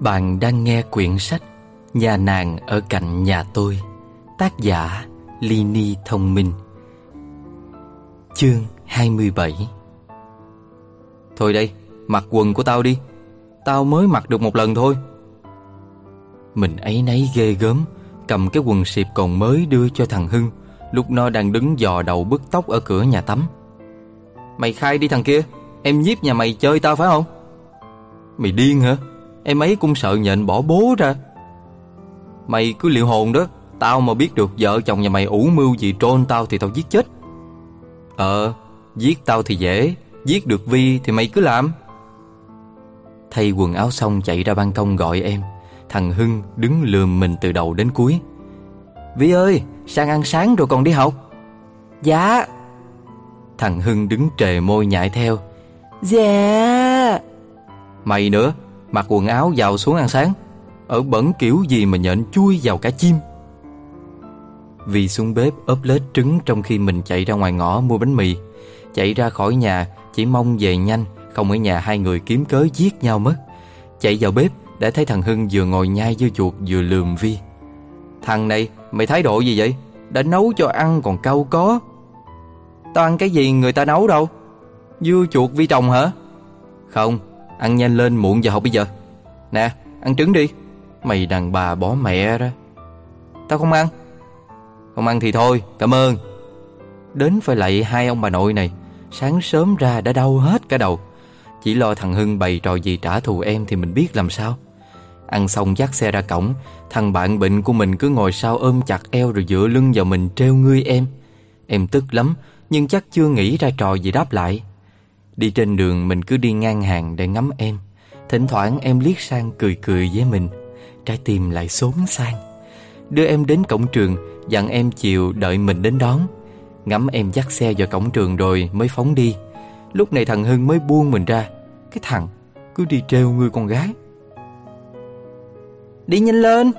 Bạn đang nghe quyển sách Nhà nàng ở cạnh nhà tôi Tác giả Lini Thông Minh Chương 27 Thôi đây, mặc quần của tao đi Tao mới mặc được một lần thôi. Mình ấy nấy ghê gớm Cầm cái quần xịp còn mới đưa cho thằng Hưng Lúc nó đang đứng dò đầu bứt tóc ở cửa nhà tắm. Mày khai đi thằng kia Em nhiếp nhà mày chơi tao phải không? Mày điên hả? Em ấy cũng sợ nhện bỏ bố ra. Mày cứ liệu hồn đó Tao mà biết được vợ chồng nhà mày ủ mưu gì trôn tao thì tao giết chết. Ờ Giết tao thì dễ Giết được Vi thì mày cứ làm. Thay quần áo xong chạy ra ban công gọi em. Thằng Hưng đứng lườm mình từ đầu đến cuối. Vi ơi Sang ăn sáng rồi còn đi học? Dạ. Thằng Hưng đứng trề môi nhại theo. Dạ. Mày nữa Mặc quần áo vào xuống ăn sáng. Ở bẩn kiểu gì mà nhện chui vào cả chim. Vì xuống bếp ốp lết trứng Trong khi mình chạy ra ngoài ngõ mua bánh mì. Chạy ra khỏi nhà, Chỉ mong về nhanh, Không ở nhà hai người kiếm cớ giết nhau mất. Chạy vào bếp, Đã thấy thằng Hưng vừa ngồi nhai dưa chuột vừa lườm Vi. Thằng này, mày thái độ gì vậy? Đã nấu cho ăn còn cau có. Tao ăn cái gì người ta nấu đâu? Dưa chuột vi trồng hả? Không Ăn nhanh lên muộn giờ học bây giờ. Nè, ăn trứng đi. Mày đàn bà bỏ mẹ ra. Tao không ăn. Không ăn thì thôi, cảm ơn. Đến phải lạy hai ông bà nội này, Sáng sớm ra đã đau hết cả đầu. Chỉ lo thằng Hưng bày trò gì trả thù em Thì mình biết làm sao. Ăn xong dắt xe ra cổng, Thằng bạn bệnh của mình cứ ngồi sau ôm chặt eo Rồi dựa lưng vào mình treo ngươi em. Em tức lắm, Nhưng chắc chưa nghĩ ra trò gì đáp lại. Đi trên đường mình cứ đi ngang hàng để ngắm em. Thỉnh thoảng em liếc sang cười cười với mình. Trái tim lại xốn sang. Đưa em đến cổng trường Dặn em chiều đợi mình đến đón. Ngắm em dắt xe vào cổng trường rồi mới phóng đi. Lúc này thằng Hưng mới buông mình ra. Cái thằng cứ đi trêu người con gái. Đi nhanh lên.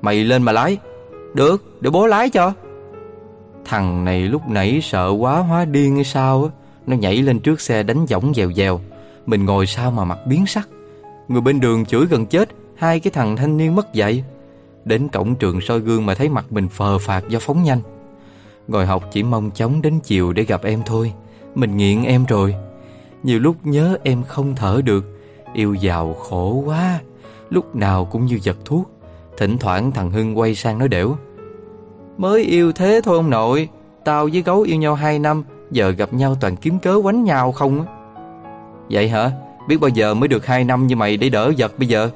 Mày lên mà lái. Được, để bố lái cho. Thằng này lúc nãy sợ quá hóa điên hay sao á. Nó nhảy lên trước xe đánh võng dèo dèo. Mình ngồi sao mà mặt biến sắc. Người bên đường chửi gần chết, Hai cái thằng thanh niên mất dạy. Đến cổng trường soi gương mà thấy mặt mình phờ phạt do phóng nhanh. Ngồi học chỉ mong chóng đến chiều để gặp em thôi. Mình nghiện em rồi. Nhiều lúc nhớ em không thở được. Yêu giàu khổ quá. Lúc nào cũng như giật thuốc. Thỉnh thoảng thằng Hưng quay sang nói đểu. Mới yêu thế thôi ông nội. Tao với gấu yêu nhau 2 năm Giờ gặp nhau toàn kiếm cớ quánh nhau không Vậy hả? Biết bao giờ mới được 2 năm như mày để đỡ giật bây giờ?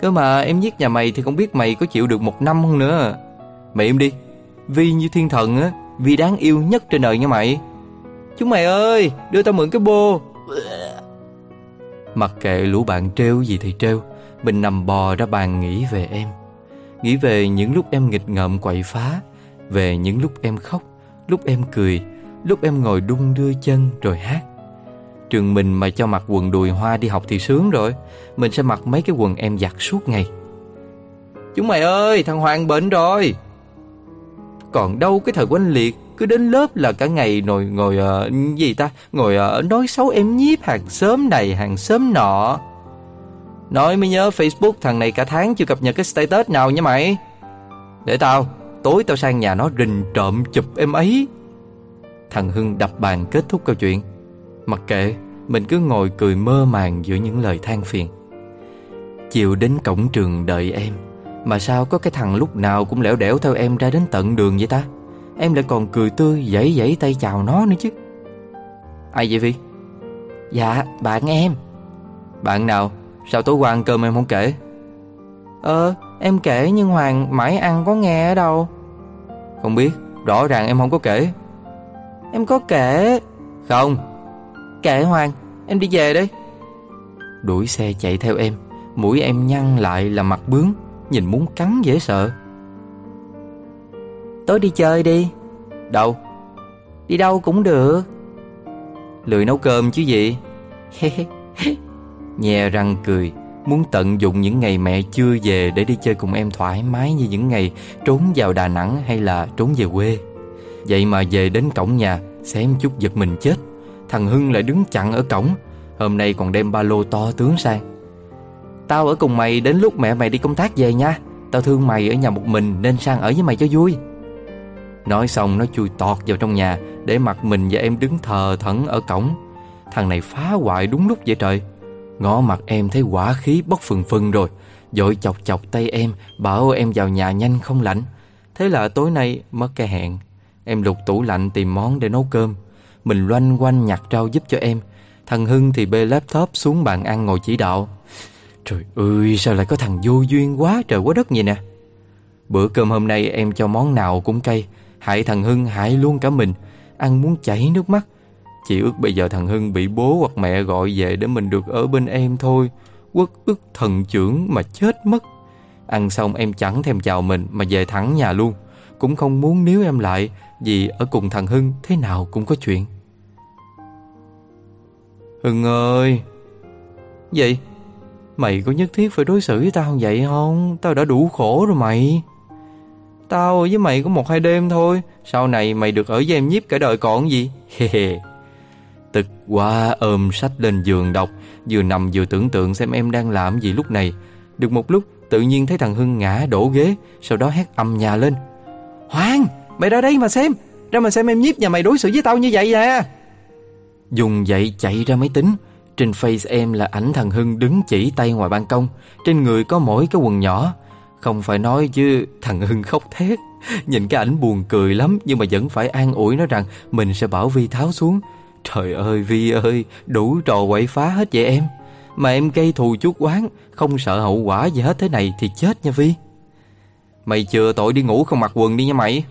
Cơ mà em giết nhà mày Thì không biết mày có chịu được một năm không nữa. Mày im đi. Vi như thiên thần á, Vi đáng yêu nhất trên đời nha mày. Chúng mày ơi, Đưa tao mượn cái bô. Mặc kệ lũ bạn trêu gì thì trêu, Mình nằm bò ra bàn nghĩ về em. Nghĩ về những lúc em nghịch ngợm quậy phá, Về những lúc em khóc, Lúc em cười Lúc em ngồi đung đưa chân rồi hát. Trường mình mà cho mặc quần đùi hoa đi học thì sướng rồi. Mình sẽ mặc mấy cái quần em giặt suốt ngày. Chúng mày ơi thằng Hoàng bệnh rồi. Còn đâu cái thời quanh liệt Cứ đến lớp là cả ngày ngồi ngồi uh, gì ta? Ngồi uh, nói xấu em nhiếp hàng xóm này hàng xóm nọ. Nói mới nhớ Facebook thằng này cả tháng chưa cập nhật cái status nào nha mày. Để tao Tối tao sang nhà nó rình trộm chụp em ấy. Thằng Hưng đập bàn kết thúc câu chuyện. Mặc kệ Mình cứ ngồi cười mơ màng giữa những lời than phiền. Chiều đến cổng trường đợi em Mà sao có cái thằng lúc nào cũng lẻo đẻo theo em ra đến tận đường vậy ta? Em lại còn cười tươi dãy dãy tay chào nó nữa chứ. Ai vậy Vi? Dạ bạn em. Bạn nào? Sao tối qua ăn cơm em không kể? Ờ em kể nhưng Hoàng mãi ăn có nghe ở đâu. Không biết Rõ ràng em không có kể Em có kể. Không. Kệ Hoàng Em đi về đi. Đuổi xe chạy theo em Mũi em nhăn lại là mặt bướng Nhìn muốn cắn dễ sợ. Tối đi chơi đi. Đâu? Đi đâu cũng được. Lười nấu cơm chứ gì? Nhè răng cười Muốn tận dụng những ngày mẹ chưa về Để đi chơi cùng em thoải mái như những ngày Trốn vào Đà Nẵng hay là trốn về quê Vậy mà về đến cổng nhà, Xém chút giật mình chết. Thằng Hưng lại đứng chặn ở cổng. Hôm nay còn đem ba lô to tướng sang. Tao ở cùng mày đến lúc mẹ mày đi công tác về nha. Tao thương mày ở nhà một mình Nên sang ở với mày cho vui. Nói xong nó chui tọt vào trong nhà Để mặt mình và em đứng thờ thẫn ở cổng. Thằng này phá hoại đúng lúc vậy trời. Ngó mặt em thấy quả khí bốc phừng phừng rồi. Dội chọc chọc tay em, Bảo em vào nhà nhanh không lạnh. Thế là tối nay mất cái hẹn. Em lục tủ lạnh tìm món để nấu cơm. Mình loanh quanh nhặt rau giúp cho em. Thằng Hưng thì bê laptop xuống bàn ăn ngồi chỉ đạo. Trời ơi, sao lại có thằng vô duyên quá, trời quá đất vậy nè. Bữa cơm hôm nay em cho món nào cũng cay. Hại thằng Hưng hại luôn cả mình. Ăn muốn chảy nước mắt. Chỉ ước bây giờ thằng Hưng bị bố hoặc mẹ gọi về Để mình được ở bên em thôi. Quất ức thần trưởng mà chết mất. Ăn xong em chẳng thèm chào mình Mà về thẳng nhà luôn. Cũng không muốn níu em lại Vì ở cùng thằng Hưng thế nào cũng có chuyện. Hưng ơi! Vậy, Mày có nhất thiết phải đối xử với tao vậy không? Tao đã đủ khổ rồi mày. Tao với mày có một hai đêm thôi, Sau này mày được ở với em nhiếp cả đời còn gì? Tức quá ôm sách lên giường đọc, Vừa nằm vừa tưởng tượng xem em đang làm gì lúc này. Được một lúc, tự nhiên thấy thằng Hưng ngã đổ ghế, Sau đó hét âm nhà lên. Hoàng, mày ra đây mà xem. Ra mà xem em nhiếp nhà mày đối xử với tao như vậy nè Dùng dậy chạy ra máy tính. Trên face em là ảnh thằng Hưng đứng chỉ tay ngoài ban công. Trên người có mỗi cái quần nhỏ. Không phải nói chứ, thằng Hưng khóc thét. Nhìn cái ảnh buồn cười lắm, Nhưng mà vẫn phải an ủi nó rằng Mình sẽ bảo Vi tháo xuống. Trời ơi, Vi ơi, Đủ trò quậy phá hết vậy em. Mà em gây thù chút quán Không sợ hậu quả gì hết thế này Thì chết nha Vi. Mày chưa tội đi ngủ không mặc quần đi nha mày.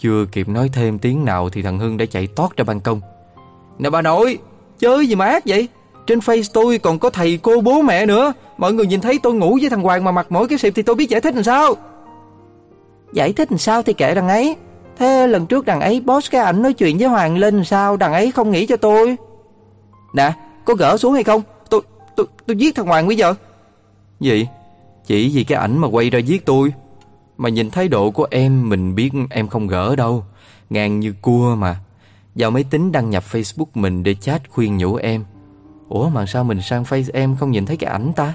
Chưa kịp nói thêm tiếng nào Thì thằng Hưng đã chạy tót ra ban công. Nè bà nội Chơi gì mà ác vậy? Trên face tôi còn có thầy cô bố mẹ nữa. Mọi người nhìn thấy tôi ngủ với thằng Hoàng mà mặc mỗi cái xịp Thì tôi biết giải thích làm sao. Giải thích làm sao thì kệ đằng ấy. Thế lần trước đằng ấy post cái ảnh nói chuyện với Hoàng Linh sao đằng ấy không nghĩ cho tôi. Nè có gỡ xuống hay không? Tôi tôi tôi giết thằng Hoàng bây giờ. Gì? Chỉ vì cái ảnh mà quay ra giết tôi mà nhìn thái độ của em, Mình biết em không gỡ đâu. Ngang như cua mà. Vào máy tính đăng nhập Facebook mình để chat khuyên nhủ em. Ủa, mà sao mình sang face em không nhìn thấy cái ảnh ta?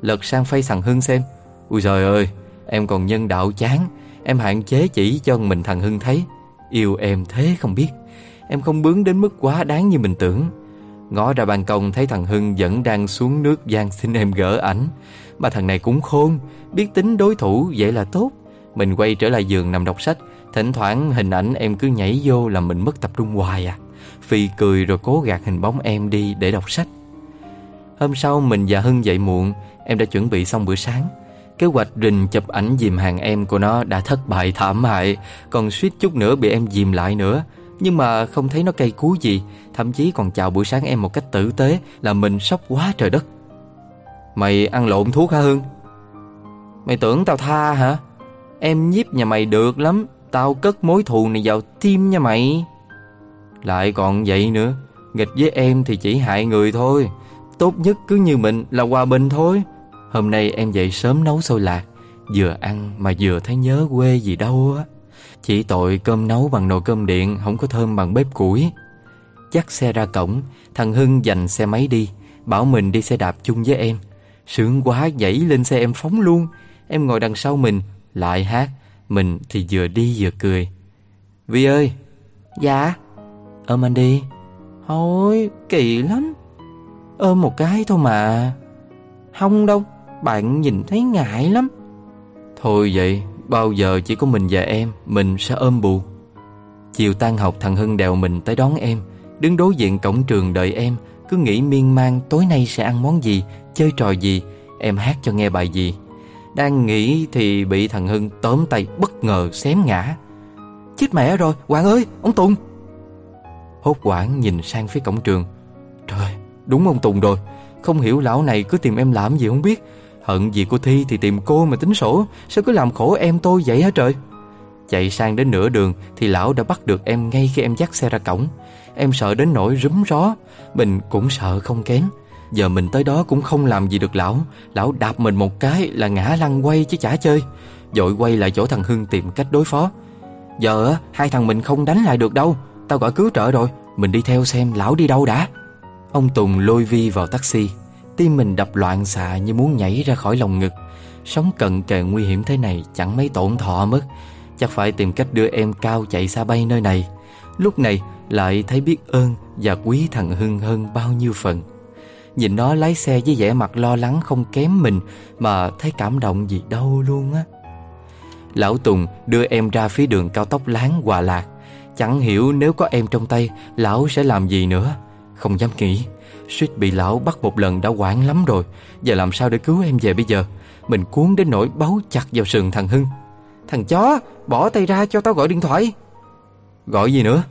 Lật sang face thằng Hưng xem. Ui trời ơi, Em còn nhân đạo chán. Em hạn chế chỉ cho mình thằng Hưng thấy. Yêu em thế không biết. Em không bướng đến mức quá đáng như mình tưởng. Ngó ra ban công thấy thằng Hưng vẫn đang xuống nước gian xin em gỡ ảnh. Mà thằng này cũng khôn, Biết tính đối thủ, vậy là tốt. Mình quay trở lại giường nằm đọc sách, Thỉnh thoảng hình ảnh em cứ nhảy vô làm mình mất tập trung hoài à. Phi cười rồi cố gạt hình bóng em đi để đọc sách. Hôm sau mình và Hưng dậy muộn, Em đã chuẩn bị xong bữa sáng. Kế hoạch rình chụp ảnh dìm hàng em của nó đã thất bại thảm hại, Còn suýt chút nữa bị em dìm lại nữa. Nhưng mà không thấy nó cây cú gì, Thậm chí còn chào buổi sáng em một cách tử tế, Là mình sốc quá trời đất. Mày ăn lộn thuốc hả Hưng? Mày tưởng tao tha hả? Em nhiếp nhà mày được lắm, Tao cất mối thù này vào tim nha mày. Lại còn vậy nữa, Nghịch với em thì chỉ hại người thôi. Tốt nhất cứ như mình là hòa bình thôi. Hôm nay em dậy sớm nấu xôi lạc, Vừa ăn mà vừa thấy nhớ quê gì đâu á. Chỉ tội cơm nấu bằng nồi cơm điện, Không có thơm bằng bếp củi. Dắt xe ra cổng, Thằng Hưng dành xe máy đi, Bảo mình đi xe đạp chung với em. Sướng quá dãy lên xe em phóng luôn. Em ngồi đằng sau mình, Lại hát, mình thì vừa đi vừa cười. Vi ơi. Dạ. Ôm anh đi. Thôi, kỳ lắm. Ôm một cái thôi mà. Không đâu, Bạn nhìn thấy ngại lắm. Thôi vậy Bao giờ chỉ có mình và em, Mình sẽ ôm bù. Chiều tan học, thằng Hưng đèo mình tới đón em. Đứng đối diện cổng trường đợi em. Cứ nghĩ miên man, tối nay sẽ ăn món gì, Chơi trò gì. Em hát cho nghe bài gì. Đang nghĩ thì bị thằng Hưng tóm tay, bất ngờ xém ngã. Chết mẹ rồi, Hoàng ơi, ông Tùng. Hốt quảng nhìn sang phía cổng trường. Trời, đúng ông Tùng rồi. Không hiểu lão này cứ tìm em làm gì không biết. Hận gì cô Thi thì tìm cô mà tính sổ. Sao cứ làm khổ em tôi vậy hả trời? Chạy sang đến nửa đường Thì lão đã bắt được em ngay khi em dắt xe ra cổng. Em sợ đến nỗi rúm ró. Mình cũng sợ không kém. Giờ mình tới đó cũng không làm gì được lão. Lão đạp mình một cái là ngã lăn quay chứ chả chơi. Dội quay lại chỗ thằng Hưng tìm cách đối phó. Giờ hai thằng mình không đánh lại được đâu. Tao gọi cứu trợ rồi. Mình đi theo xem lão đi đâu đã. Ông Tùng lôi Vi vào taxi. Tim mình đập loạn xạ như muốn nhảy ra khỏi lòng ngực. Sống cận kề nguy hiểm thế này chẳng mấy tổn thọ mất. Chắc phải tìm cách đưa em cao chạy xa bay nơi này. Lúc này lại thấy biết ơn và quý thằng Hưng hơn bao nhiêu phần. Nhìn nó lái xe với vẻ mặt lo lắng không kém mình Mà thấy cảm động gì đâu luôn á. Lão Tùng đưa em ra phía đường cao tốc láng Hòa Lạc. Chẳng hiểu nếu có em trong tay, Lão sẽ làm gì nữa? Không dám nghĩ. Suýt bị lão bắt một lần đã quản lắm rồi. Giờ làm sao để cứu em về bây giờ? Mình cuốn đến nỗi báu chặt vào sườn thằng Hưng. Thằng chó Bỏ tay ra cho tao gọi điện thoại. Gọi gì nữa?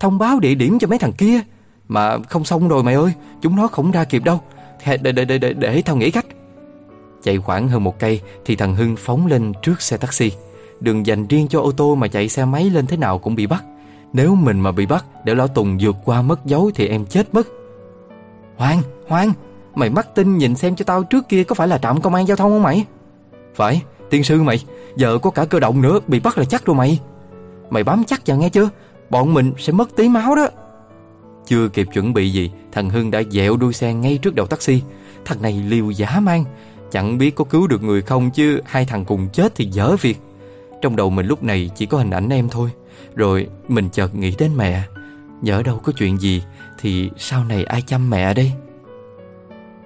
Thông báo địa điểm cho mấy thằng kia. Mà không xong rồi mày ơi Chúng nó không ra kịp đâu. Để, để, để, để, để tao nghĩ cách. Chạy khoảng hơn một cây Thì thằng Hưng phóng lên trước xe taxi. Đường dành riêng cho ô tô mà chạy xe máy lên thế nào cũng bị bắt. Nếu mình mà bị bắt Để lão Tùng vượt qua mất dấu Thì em chết mất. Hoàng, Hoàng Mày mắc tin nhìn xem cho tao trước kia có phải là trạm công an giao thông không mày? Phải, tiên sư mày Giờ có cả cơ động nữa Bị bắt là chắc rồi mày. Mày bám chắc vào nghe chưa? Bọn mình sẽ mất tí máu đó. Chưa kịp chuẩn bị gì Thằng Hưng đã dẹo đuôi xe ngay trước đầu taxi. Thằng này liều giả mang Chẳng biết có cứu được người không chứ Hai thằng cùng chết thì dở việc. Trong đầu mình lúc này chỉ có hình ảnh em thôi Rồi mình chợt nghĩ đến mẹ. Nhỡ đâu có chuyện gì, Thì sau này ai chăm mẹ đây?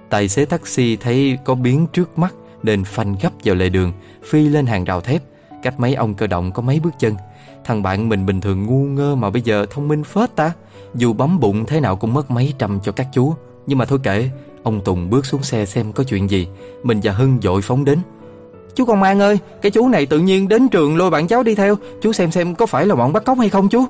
Tài xế taxi thấy có biến trước mắt Nên phanh gấp vào lề đường, Phi lên hàng rào thép. Cách mấy ông cơ động có mấy bước chân. Thằng bạn mình bình thường ngu ngơ mà bây giờ thông minh phết ta. Dù bấm bụng thế nào cũng mất mấy trăm cho các chú. Nhưng mà thôi kệ, Ông Tùng bước xuống xe xem có chuyện gì. Mình và Hưng dội phóng đến. Chú công an ơi, Cái chú này tự nhiên đến trường lôi bạn cháu đi theo. Chú xem xem có phải là bọn bắt cóc hay không chú?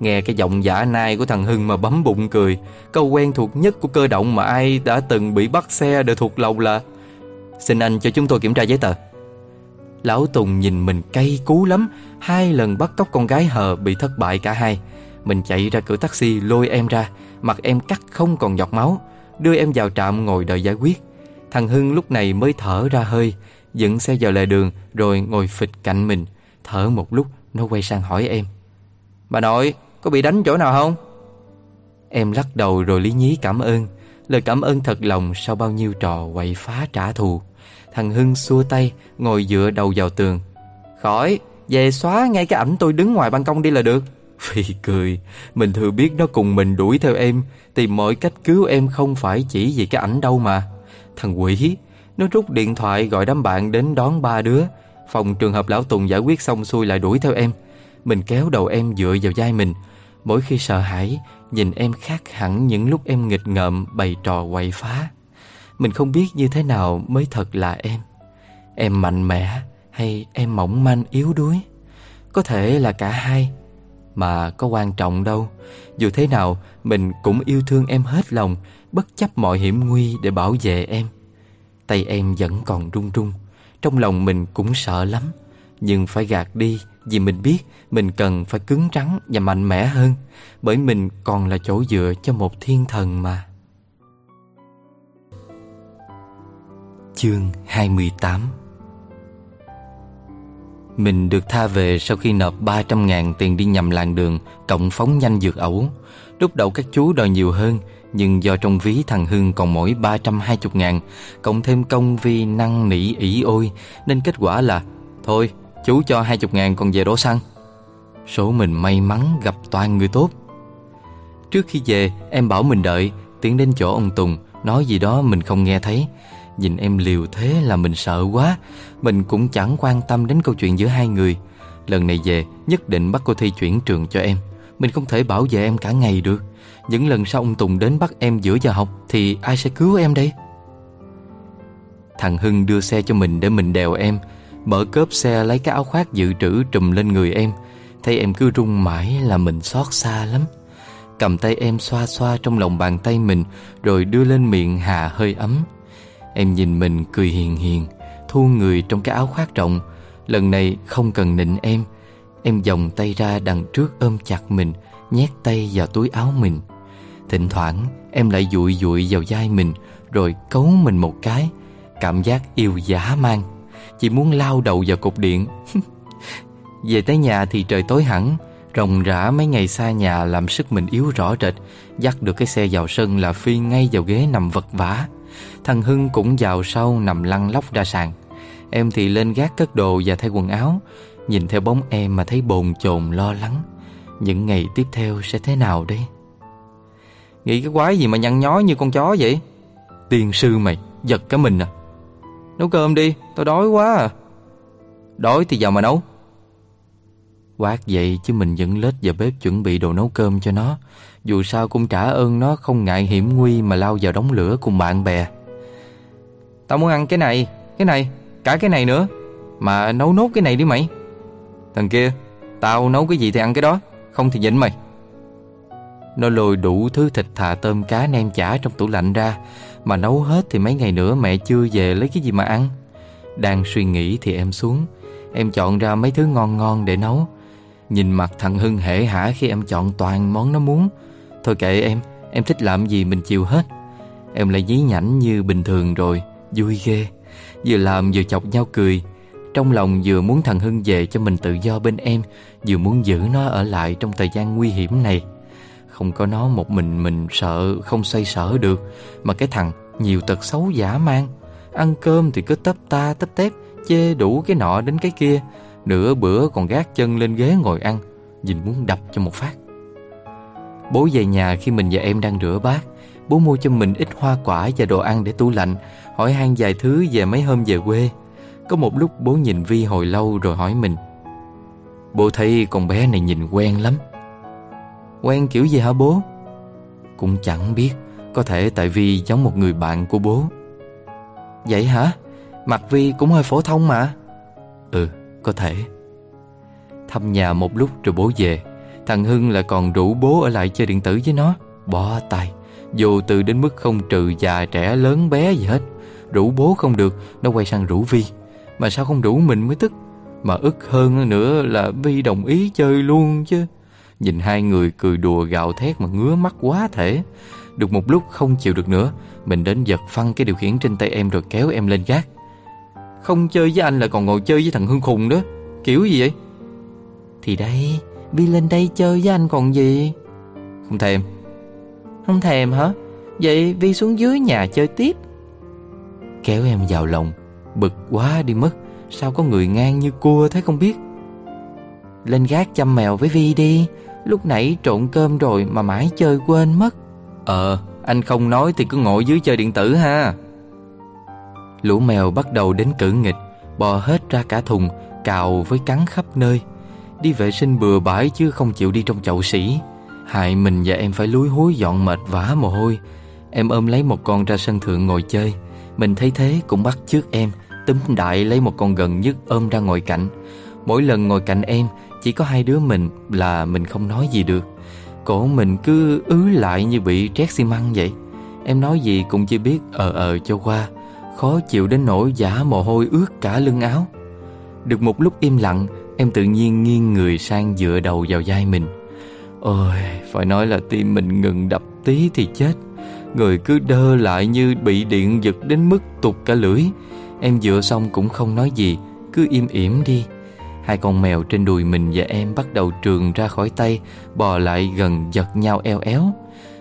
Nghe cái giọng giả nai của thằng Hưng mà bấm bụng cười. Câu quen thuộc nhất của cơ động mà ai đã từng bị bắt xe đều thuộc lòng là, Xin anh cho chúng tôi kiểm tra giấy tờ. Lão Tùng nhìn mình cay cú lắm. Hai lần bắt cóc con gái hờ bị thất bại cả hai. Mình chạy ra cửa taxi lôi em ra. Mặt em cắt không còn giọt máu. Đưa em vào trạm ngồi đợi giải quyết. Thằng Hưng lúc này mới thở ra hơi, Dựng xe vào lề đường Rồi ngồi phịch cạnh mình. Thở một lúc, nó quay sang hỏi em. Bà nội, có bị đánh chỗ nào không? Em lắc đầu rồi lý nhí cảm ơn. Lời cảm ơn thật lòng sau bao nhiêu trò quậy phá trả thù. Thằng Hưng xua tay, Ngồi dựa đầu vào tường. Khỏi, Về xóa ngay cái ảnh tôi đứng ngoài ban công đi là được. Phi cười. Mình thừa biết nó cùng mình đuổi theo em. Tìm mọi cách cứu em không phải chỉ vì cái ảnh đâu mà. Thằng quỷ, Nó rút điện thoại gọi đám bạn đến đón ba đứa. Phòng trường hợp lão Tùng giải quyết xong xuôi lại đuổi theo em. Mình kéo đầu em dựa vào vai mình. Mỗi khi sợ hãi, Nhìn em khác hẳn những lúc em nghịch ngợm bày trò quậy phá. Mình không biết như thế nào mới thật là em. Em mạnh mẽ hay em mỏng manh yếu đuối? Có thể là cả hai, Mà có quan trọng đâu. Dù thế nào, mình cũng yêu thương em hết lòng, Bất chấp mọi hiểm nguy để bảo vệ em. Tay em vẫn còn run run. Trong lòng mình cũng sợ lắm, Nhưng phải gạt đi. Vì mình biết mình cần phải cứng rắn và mạnh mẽ hơn, Bởi mình còn là chỗ dựa cho một thiên thần mà. Chương 28 Mình được tha về sau khi nộp 300 ngàn tiền đi nhầm làng đường Cộng phóng nhanh dược ẩu. Lúc đầu các chú đòi nhiều hơn, Nhưng do trong ví thằng Hưng còn mỗi 320 ngàn, Cộng thêm công vi năng nỉ ỉ ôi, Nên kết quả là, Thôi chú cho 20 ngàn còn về đổ xăng. Số mình may mắn gặp toàn người tốt. Trước khi về, em bảo mình đợi, Tiến đến chỗ ông Tùng, Nói gì đó mình không nghe thấy. Nhìn em liều thế là mình sợ quá. Mình cũng chẳng quan tâm đến câu chuyện giữa hai người. Lần này về, nhất định bắt cô Thi chuyển trường cho em. Mình không thể bảo vệ em cả ngày được. Những lần sau ông Tùng đến bắt em giữa giờ học Thì ai sẽ cứu em đây? Thằng Hưng đưa xe cho mình để mình đèo em. Mở cốp xe lấy cái áo khoác dự trữ trùm lên người em. Thấy em cứ run mãi là mình xót xa lắm. Cầm tay em xoa xoa trong lòng bàn tay mình, Rồi đưa lên miệng hà hơi ấm. Em nhìn mình cười hiền hiền, Thu người trong cái áo khoác rộng. Lần này không cần nịnh em. Em vòng tay ra đằng trước ôm chặt mình, Nhét tay vào túi áo mình. Thỉnh thoảng, em lại dụi dụi vào vai mình, Rồi cấu mình một cái. Cảm giác yêu giả mang chỉ muốn lao đầu vào cục điện. Về tới nhà thì trời tối hẳn Rồng rã mấy ngày xa nhà làm sức mình yếu rõ rệt, Dắt được cái xe vào sân là Phi ngay vào ghế nằm vật vã. Thằng Hưng cũng vào sau nằm lăn lóc ra sàn. Em thì lên gác cất đồ và thay quần áo, Nhìn theo bóng em mà thấy bồn chồn lo lắng. Những ngày tiếp theo sẽ thế nào đây? Nghĩ cái quái gì mà nhăn nhó như con chó vậy? Tiền sư mày, Giật cả mình à. Nấu cơm đi Tao đói quá à. Đói thì vào mà nấu. Quát vậy chứ mình vẫn lết vào bếp chuẩn bị đồ nấu cơm cho nó. Dù sao cũng trả ơn nó không ngại hiểm nguy mà lao vào đống lửa cùng bạn bè. Tao muốn ăn cái này, cái này, cả cái này nữa. Mà nấu nốt cái này đi mày. Thằng kia, tao nấu cái gì thì ăn cái đó Không thì nhịn mày. Nó lôi đủ thứ thịt thà tôm cá nem chả trong tủ lạnh ra. Mà nấu hết thì mấy ngày nữa mẹ chưa về lấy cái gì mà ăn. Đang suy nghĩ thì em xuống. Em chọn ra mấy thứ ngon ngon để nấu. Nhìn mặt thằng Hưng hể hả khi em chọn toàn món nó muốn. Thôi kệ em, em thích làm gì mình chịu hết. Em lại dí nhảnh như bình thường rồi Vui ghê. Vừa làm vừa chọc nhau cười. Trong lòng vừa muốn thằng Hưng về cho mình tự do bên em Vừa muốn giữ nó ở lại trong thời gian nguy hiểm này. Không có nó một mình mình sợ, không xoay sở được. Mà cái thằng nhiều tật xấu giả mang. Ăn cơm thì cứ tấp ta, tấp tép, Chê đủ cái nọ đến cái kia. Nửa bữa còn gác chân lên ghế ngồi ăn, Nhìn muốn đập cho một phát. Bố về nhà khi mình và em đang rửa bát. Bố mua cho mình ít hoa quả và đồ ăn để tủ lạnh. Hỏi han vài thứ về mấy hôm về quê. Có một lúc bố nhìn Vi hồi lâu rồi hỏi mình, Bố thấy con bé này nhìn quen lắm. Quen kiểu gì hả bố? Cũng chẳng biết, Có thể tại vì giống một người bạn của bố. Vậy hả? Mặt Vi cũng hơi phổ thông mà. Ừ có thể. Thăm nhà một lúc rồi bố về. Thằng Hưng lại còn rủ bố ở lại chơi điện tử với nó. Bỏ tay. Dù từ đến mức không trừ già, trẻ, lớn, bé gì hết. Rủ bố không được, Nó quay sang rủ Vi. Mà sao không rủ mình mới tức? Mà ức hơn nữa là Vi đồng ý chơi luôn chứ. Nhìn hai người cười đùa gạo thét mà ngứa mắt quá thể. Được một lúc không chịu được nữa, Mình đến giật phăng cái điều khiển trên tay em rồi kéo em lên gác. Không chơi với anh là còn ngồi chơi với thằng Hưng khùng đó Kiểu gì vậy? Thì đây Vi lên đây chơi với anh còn gì? Không thèm. Không thèm hả? Vậy Vi xuống dưới nhà chơi tiếp. Kéo em vào lòng, Bực quá đi mất. Sao có người ngang như cua thế không biết? Lên gác chăm mèo với Vi đi. Lúc nãy trộn cơm rồi mà mãi chơi quên mất. Ờ Anh không nói thì cứ ngồi dưới chơi điện tử ha. Lũ mèo bắt đầu đến cử nghịch Bò hết ra cả thùng Cào với cắn khắp nơi. Đi vệ sinh bừa bãi chứ không chịu đi trong chậu sỉ Hại mình và em phải lúi húi dọn mệt vã mồ hôi. Em ôm lấy một con ra sân thượng ngồi chơi. Mình thấy thế cũng bắt trước em Túm đại lấy một con gần nhất ôm ra ngồi cạnh. Mỗi lần ngồi cạnh em chỉ có hai đứa mình là mình không nói gì được. Cổ mình cứ ứ lại như bị trét xi măng vậy. Em nói gì cũng chỉ biết ờ ờ cho qua. Khó chịu đến nỗi giả mồ hôi ướt cả lưng áo. Được một lúc im lặng Em tự nhiên nghiêng người sang dựa đầu vào vai mình. Ôi, phải nói là tim mình ngừng đập tí thì chết. Người cứ đơ lại như bị điện giật đến mức tụt cả lưỡi. Em dựa xong cũng không nói gì Cứ im ỉm đi. Hai con mèo trên đùi mình và em bắt đầu trường ra khỏi tay, Bò lại gần giật nhau eo éo.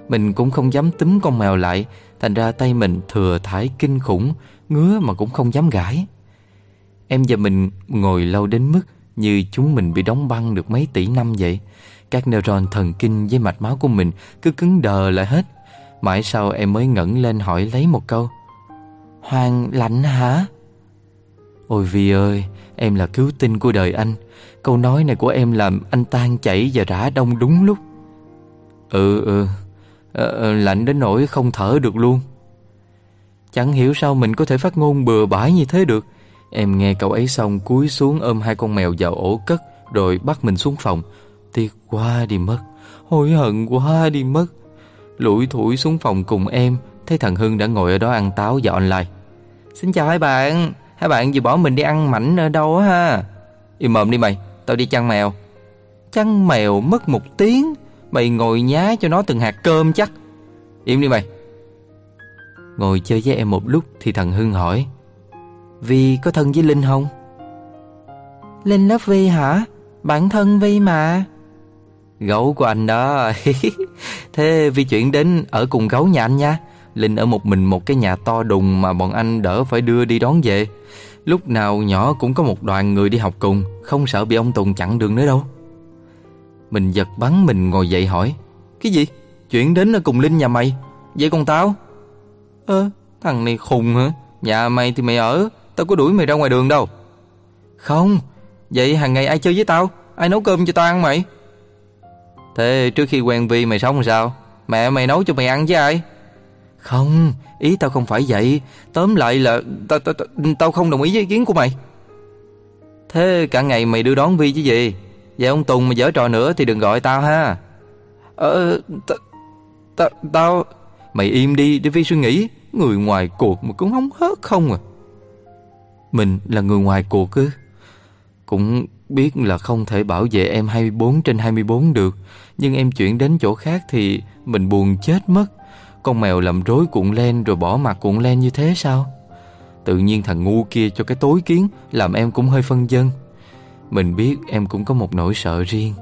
Mình cũng không dám túm con mèo lại, Thành ra tay mình thừa thải kinh khủng, Ngứa mà cũng không dám gãi. Em và mình ngồi lâu đến mức Như chúng mình bị đóng băng được mấy tỷ năm vậy. Các neuron thần kinh với mạch máu của mình Cứ cứng đờ lại hết. Mãi sau em mới ngẩng lên hỏi lấy một câu, Hoàng lạnh hả? Ôi Vi ơi Em là cứu tinh của đời anh. Câu nói này của em làm anh tan chảy và rã đông đúng lúc. Ừ ừ. À, Lạnh đến nỗi không thở được luôn. Chẳng hiểu sao mình có thể phát ngôn bừa bãi như thế được. Em nghe cậu ấy xong cúi xuống ôm hai con mèo vào ổ cất Rồi bắt mình xuống phòng. Tiếc quá đi mất. Hối hận quá đi mất. Lủi thủi xuống phòng cùng em Thấy thằng Hưng đã ngồi ở đó ăn táo và online. Xin chào hai bạn. Hai bạn vừa bỏ mình đi ăn mảnh ở đâu á ha? Im mồm đi mày, Tao đi chăn mèo. Chăn mèo mất một tiếng, Mày ngồi nhá cho nó từng hạt cơm chắc. Im đi mày. Ngồi chơi với em một lúc thì thằng Hưng hỏi Vi có thân với Linh không? Linh lớp Vi hả? Bạn thân Vi mà. Gấu của anh đó. Thế Vi chuyển đến ở cùng gấu nhà anh nha. Linh ở một mình một cái nhà to đùng mà bọn anh đỡ phải đưa đi đón về Lúc nào nhỏ cũng có một đoàn người đi học cùng Không sợ bị ông Tùng chặn đường nữa đâu Mình giật bắn mình ngồi dậy hỏi Cái gì? Chuyện đến ở cùng Linh nhà mày Vậy còn tao? Ơ, thằng này khùng hả? Nhà mày thì mày ở Tao có đuổi mày ra ngoài đường đâu Không Vậy hàng ngày ai chơi với tao? Ai nấu cơm cho tao ăn mày? Thế trước khi quen Vi mày sống sao? Mẹ mày nấu cho mày ăn với ai? Không, ý tao không phải vậy. Tóm lại là tao, tao, tao, tao không đồng ý với ý kiến của mày. Thế cả ngày mày đưa đón Vi chứ gì? Vậy ông Tùng mà dở trò nữa thì đừng gọi tao ha. Ờ, tao, tao, Mày im đi để Vi suy nghĩ. Người ngoài cuộc mà cũng không hớt không à. Mình là người ngoài cuộc ư Cũng biết là không thể bảo vệ em 24 trên 24 được. Nhưng em chuyển đến chỗ khác thì mình buồn chết mất. Con mèo làm rối cuộn len rồi bỏ mặt cuộn len như thế sao? Tự nhiên thằng ngu kia cho cái tối kiến Làm em cũng hơi phân dân. Mình biết em cũng có một nỗi sợ riêng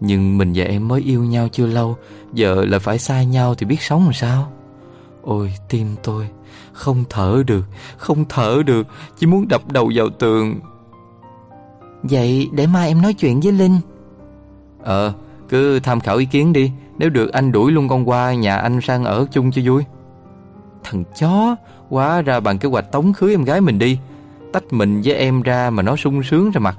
Nhưng mình và em mới yêu nhau chưa lâu Giờ là phải xa nhau thì biết sống làm sao? Ôi tim tôi Không thở được Không thở được Chỉ muốn đập đầu vào tường. Vậy để mai em nói chuyện với Linh. Ờ Cứ tham khảo ý kiến đi nếu được anh đuổi luôn con qua nhà anh sang ở chung cho vui. Thằng chó, Quá ra bằng kế hoạch tống khứ em gái mình đi. Tách mình với em ra mà nó sung sướng ra mặt.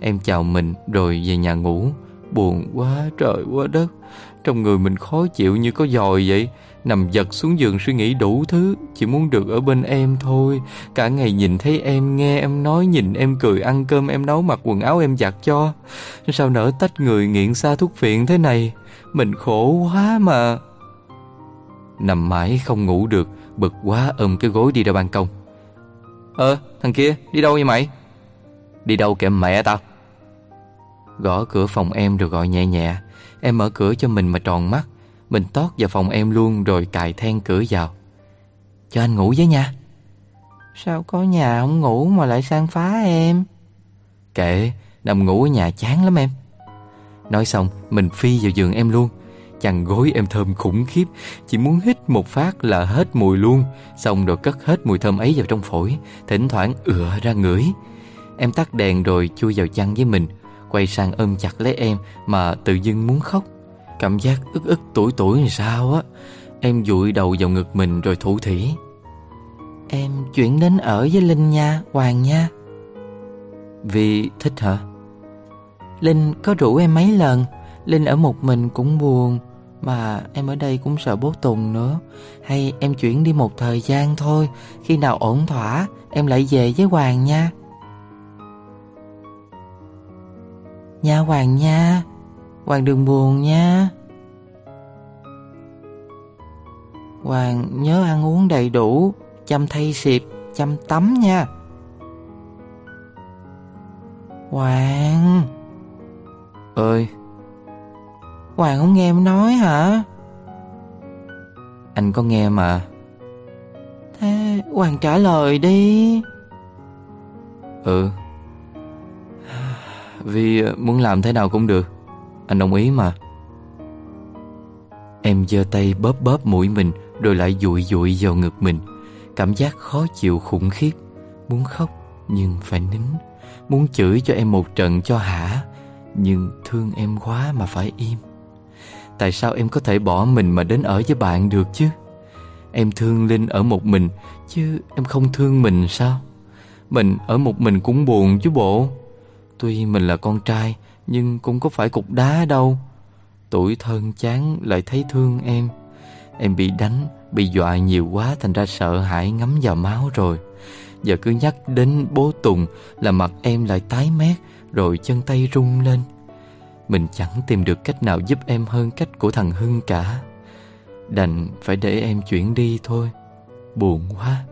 Em chào mình, rồi về nhà ngủ. Buồn quá, trời quá đất. Trong người mình khó chịu như có dòi vậy. Nằm giật xuống giường suy nghĩ đủ thứ. Chỉ muốn được ở bên em thôi. Cả ngày nhìn thấy em, Nghe em nói, Nhìn em cười, Ăn cơm, em nấu Mặc quần áo em giặt cho. Sao nỡ tách người nghiện xa thuốc phiện thế này? Mình khổ quá mà. Nằm mãi không ngủ được Bực quá ôm cái gối đi ra ban công. Ờ thằng kia đi đâu vậy mày? Đi đâu kệ mẹ tao? Gõ cửa phòng em rồi gọi nhẹ nhẹ. Em mở cửa cho mình mà tròn mắt. Mình tót vào phòng em luôn Rồi cài then cửa vào. Cho anh ngủ với nha. Sao có nhà không ngủ mà lại sang phá em? Kệ Nằm ngủ ở nhà chán lắm em Nói xong, mình phi vào giường em luôn. Chăn gối em thơm khủng khiếp, Chỉ muốn hít một phát là hết mùi luôn. Xong rồi cất hết mùi thơm ấy vào trong phổi, Thỉnh thoảng ựa ra ngửi. Em tắt đèn rồi chui vào chăn với mình, Quay sang ôm chặt lấy em Mà tự dưng muốn khóc. Cảm giác ức ức tuổi tuổi làm sao á. Em dụi đầu vào ngực mình rồi thủ thỉ. Em chuyển đến ở với Linh nha, Hoàng nha. Vì thích hả? Linh có rủ em mấy lần. Linh ở một mình cũng buồn, Mà em ở đây cũng sợ bố Tùng nữa. Hay em chuyển đi một thời gian thôi, Khi nào ổn thỏa, Em lại về với Hoàng nha. Nha Hoàng nha, Hoàng đừng buồn nha. Hoàng nhớ ăn uống đầy đủ, Chăm thay xịp, Chăm tắm nha. Hoàng! Ơi. Hoàng không nghe em nói hả? Anh có nghe mà. Thế Hoàng trả lời đi. Ừ. Vì muốn làm thế nào cũng được. Anh đồng ý mà. Em giơ tay bóp bóp mũi mình Rồi lại dụi dụi vào ngực mình. Cảm giác khó chịu khủng khiếp. Muốn khóc nhưng phải nín. Muốn chửi cho em một trận cho hả nhưng thương em quá mà phải im. Tại sao em có thể bỏ mình mà đến ở với bạn được chứ? Em thương Linh ở một mình, Chứ em không thương mình sao? Mình ở một mình cũng buồn chứ bộ. Tuy mình là con trai, Nhưng cũng có phải cục đá đâu. Tuổi thân chán lại thấy thương em. Em bị đánh, Bị dọa nhiều quá Thành ra sợ hãi ngắm vào máu rồi. Giờ cứ nhắc đến bố Tùng Là mặt em lại tái mét rồi chân tay rung lên. Mình chẳng tìm được cách nào giúp em hơn cách của thằng Hưng cả. Đành phải để em chuyển đi thôi. Buồn quá.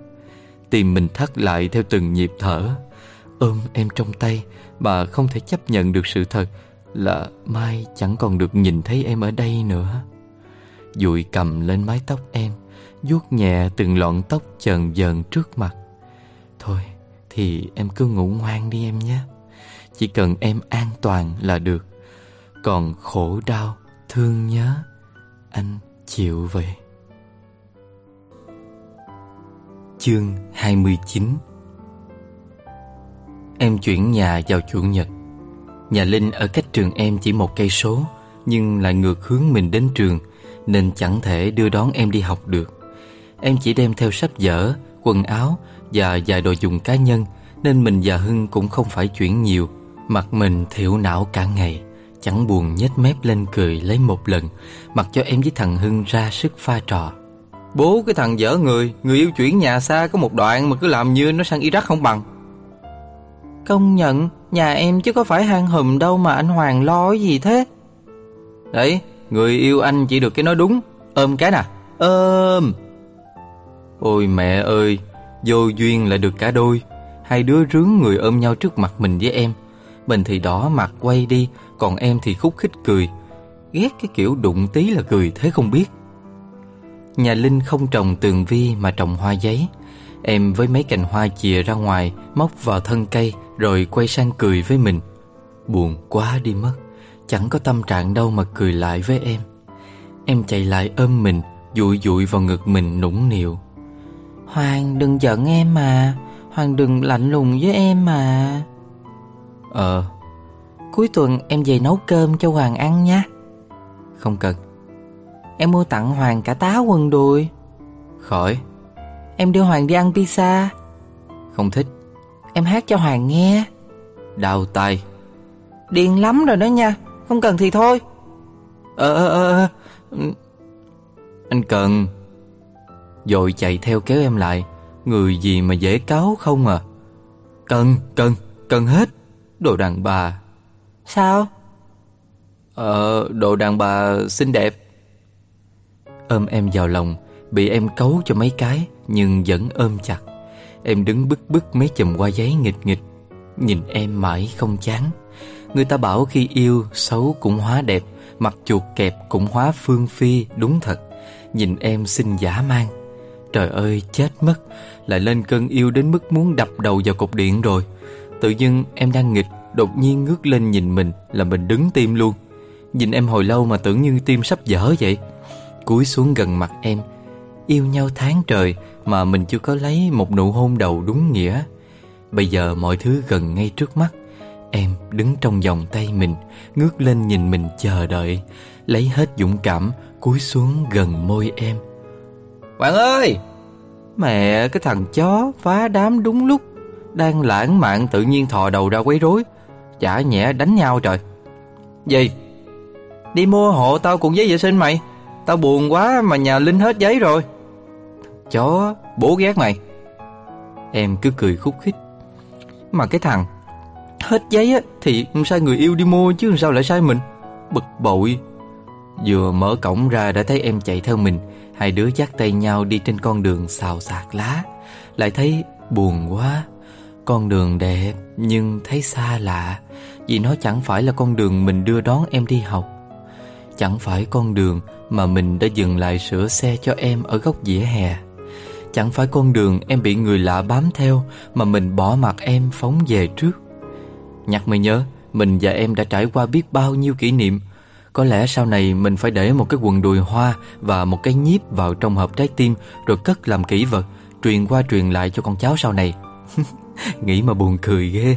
Tìm mình thắt lại theo từng nhịp thở. Ôm em trong tay bà không thể chấp nhận được sự thật Là mai chẳng còn được nhìn thấy em ở đây nữa. Dụi cầm lên mái tóc em, vuốt nhẹ từng lọn tóc chờn dờn trước mặt. Thôi, thì em cứ ngủ ngoan đi em nhé. Chỉ cần em an toàn là được. Còn khổ đau, thương nhớ Anh chịu vậy Chương 29 Em chuyển nhà vào Chủ nhật. Nhà Linh ở cách trường em chỉ một cây số Nhưng lại ngược hướng mình đến trường Nên chẳng thể đưa đón em đi học được. Em chỉ đem theo sách vở, quần áo Và vài đồ dùng cá nhân Nên mình và Hưng cũng không phải chuyển nhiều. Mặt mình thiểu não cả ngày, Chẳng buồn nhếch mép lên cười lấy một lần, Mặc cho em với thằng Hưng ra sức pha trò. Bố, cái thằng dở người Người yêu chuyển nhà xa có một đoạn Mà cứ làm như nó sang Iraq không bằng. Công nhận, Nhà em chứ có phải hang hùm đâu Mà anh Hoàng lo gì thế? Đấy, Người yêu anh chỉ được cái nói đúng, Ôm cái nè. Ôm. Ôi mẹ ơi, Vô duyên lại được cả đôi, Hai đứa rướng người ôm nhau trước mặt mình với em mình thì đỏ mặt quay đi, Còn em thì khúc khích cười. Ghét cái kiểu đụng tí là cười, thế không biết. Nhà Linh không trồng tường vi mà trồng hoa giấy. Em với mấy cành hoa chìa ra ngoài, Móc vào thân cây, Rồi quay sang cười với mình. Buồn quá đi mất, Chẳng có tâm trạng đâu mà cười lại với em. Em chạy lại ôm mình, Dụi dụi vào ngực mình nũng nịu. Hoàng đừng giận em mà, Hoàng đừng lạnh lùng với em mà. Ờ Cuối tuần em về nấu cơm cho Hoàng ăn nha. Không cần. Em mua tặng Hoàng cả tá quần đùi. Khỏi. Em đưa Hoàng đi ăn pizza. Không thích. Em hát cho Hoàng nghe. Đau tay. Điên lắm rồi đó nha. Không cần thì thôi. Ờ ờ ờ Anh cần. Rồi chạy theo kéo em lại. Người gì mà dễ cáo không à? Cần, cần, cần hết Đồ đàn bà. Sao? Ờ, đồ đàn bà xinh đẹp. Ôm em vào lòng Bị em cấu cho mấy cái Nhưng vẫn ôm chặt. Em đứng bức bức mấy chùm hoa giấy nghịch nghịch. Nhìn em mãi không chán. Người ta bảo khi yêu Xấu cũng hóa đẹp Mặt chuột kẹp cũng hóa phương phi Đúng thật. Nhìn em xinh giả mang. Trời ơi chết mất. Lại lên cơn yêu đến mức muốn đập đầu vào cục điện rồi Tự dưng em đang nghịch Đột nhiên ngước lên nhìn mình Là mình đứng tim luôn. Nhìn em hồi lâu mà tưởng như tim sắp dở vậy. Cúi xuống gần mặt em Yêu nhau tháng trời Mà mình chưa có lấy một nụ hôn đầu đúng nghĩa. Bây giờ mọi thứ gần ngay trước mắt Em đứng trong vòng tay mình Ngước lên nhìn mình chờ đợi Lấy hết dũng cảm Cúi xuống gần môi em. Hoàng ơi! Mẹ cái thằng chó phá đám đúng lúc đang lãng mạn tự nhiên thò đầu ra quấy rối. Chả nhẹ đánh nhau trời. Gì? Đi mua hộ tao cùng giấy vệ sinh mày. Tao buồn quá mà nhà Linh hết giấy rồi. Chó, Bố ghét mày. Em cứ cười khúc khích. Mà cái thằng, Hết giấy á, Thì sai người yêu đi mua chứ sao lại sai mình? Bực bội. Vừa mở cổng ra đã thấy em chạy theo mình. Hai đứa dắt tay nhau đi trên con đường xào xạc lá. Lại thấy buồn quá. Con đường đẹp, nhưng thấy xa lạ, Vì nó chẳng phải là con đường mình đưa đón em đi học. Chẳng phải con đường mà mình đã dừng lại sửa xe cho em ở góc dĩa hè. Chẳng phải con đường em bị người lạ bám theo Mà mình bỏ mặt em phóng về trước. Nhắc mày nhớ, Mình và em đã trải qua biết bao nhiêu kỷ niệm. Có lẽ sau này mình phải để một cái quần đùi hoa Và một cái nhíp vào trong hộp trái tim Rồi cất làm kỷ vật, Truyền qua truyền lại cho con cháu sau này. Nghĩ mà buồn cười ghê.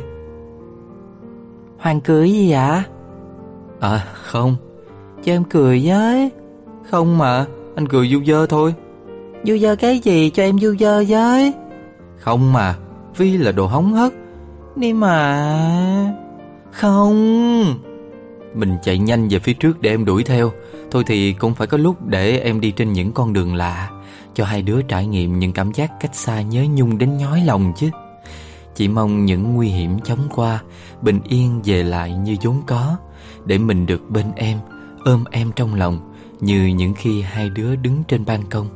Hoàng cười gì vậy? À không. Cho em cười với. Không mà Anh cười du dơ thôi. Du dơ cái gì cho em du dơ với? Không mà Vi là đồ hóng hất Đi mà. Không. Mình chạy nhanh về phía trước để em đuổi theo. Thôi thì cũng phải có lúc để em đi trên những con đường lạ Cho hai đứa trải nghiệm những cảm giác cách xa nhớ nhung đến nhói lòng chứ chỉ mong những nguy hiểm chóng qua, Bình yên về lại như vốn có, Để mình được bên em, Ôm em trong lòng, Như những khi hai đứa đứng trên ban công.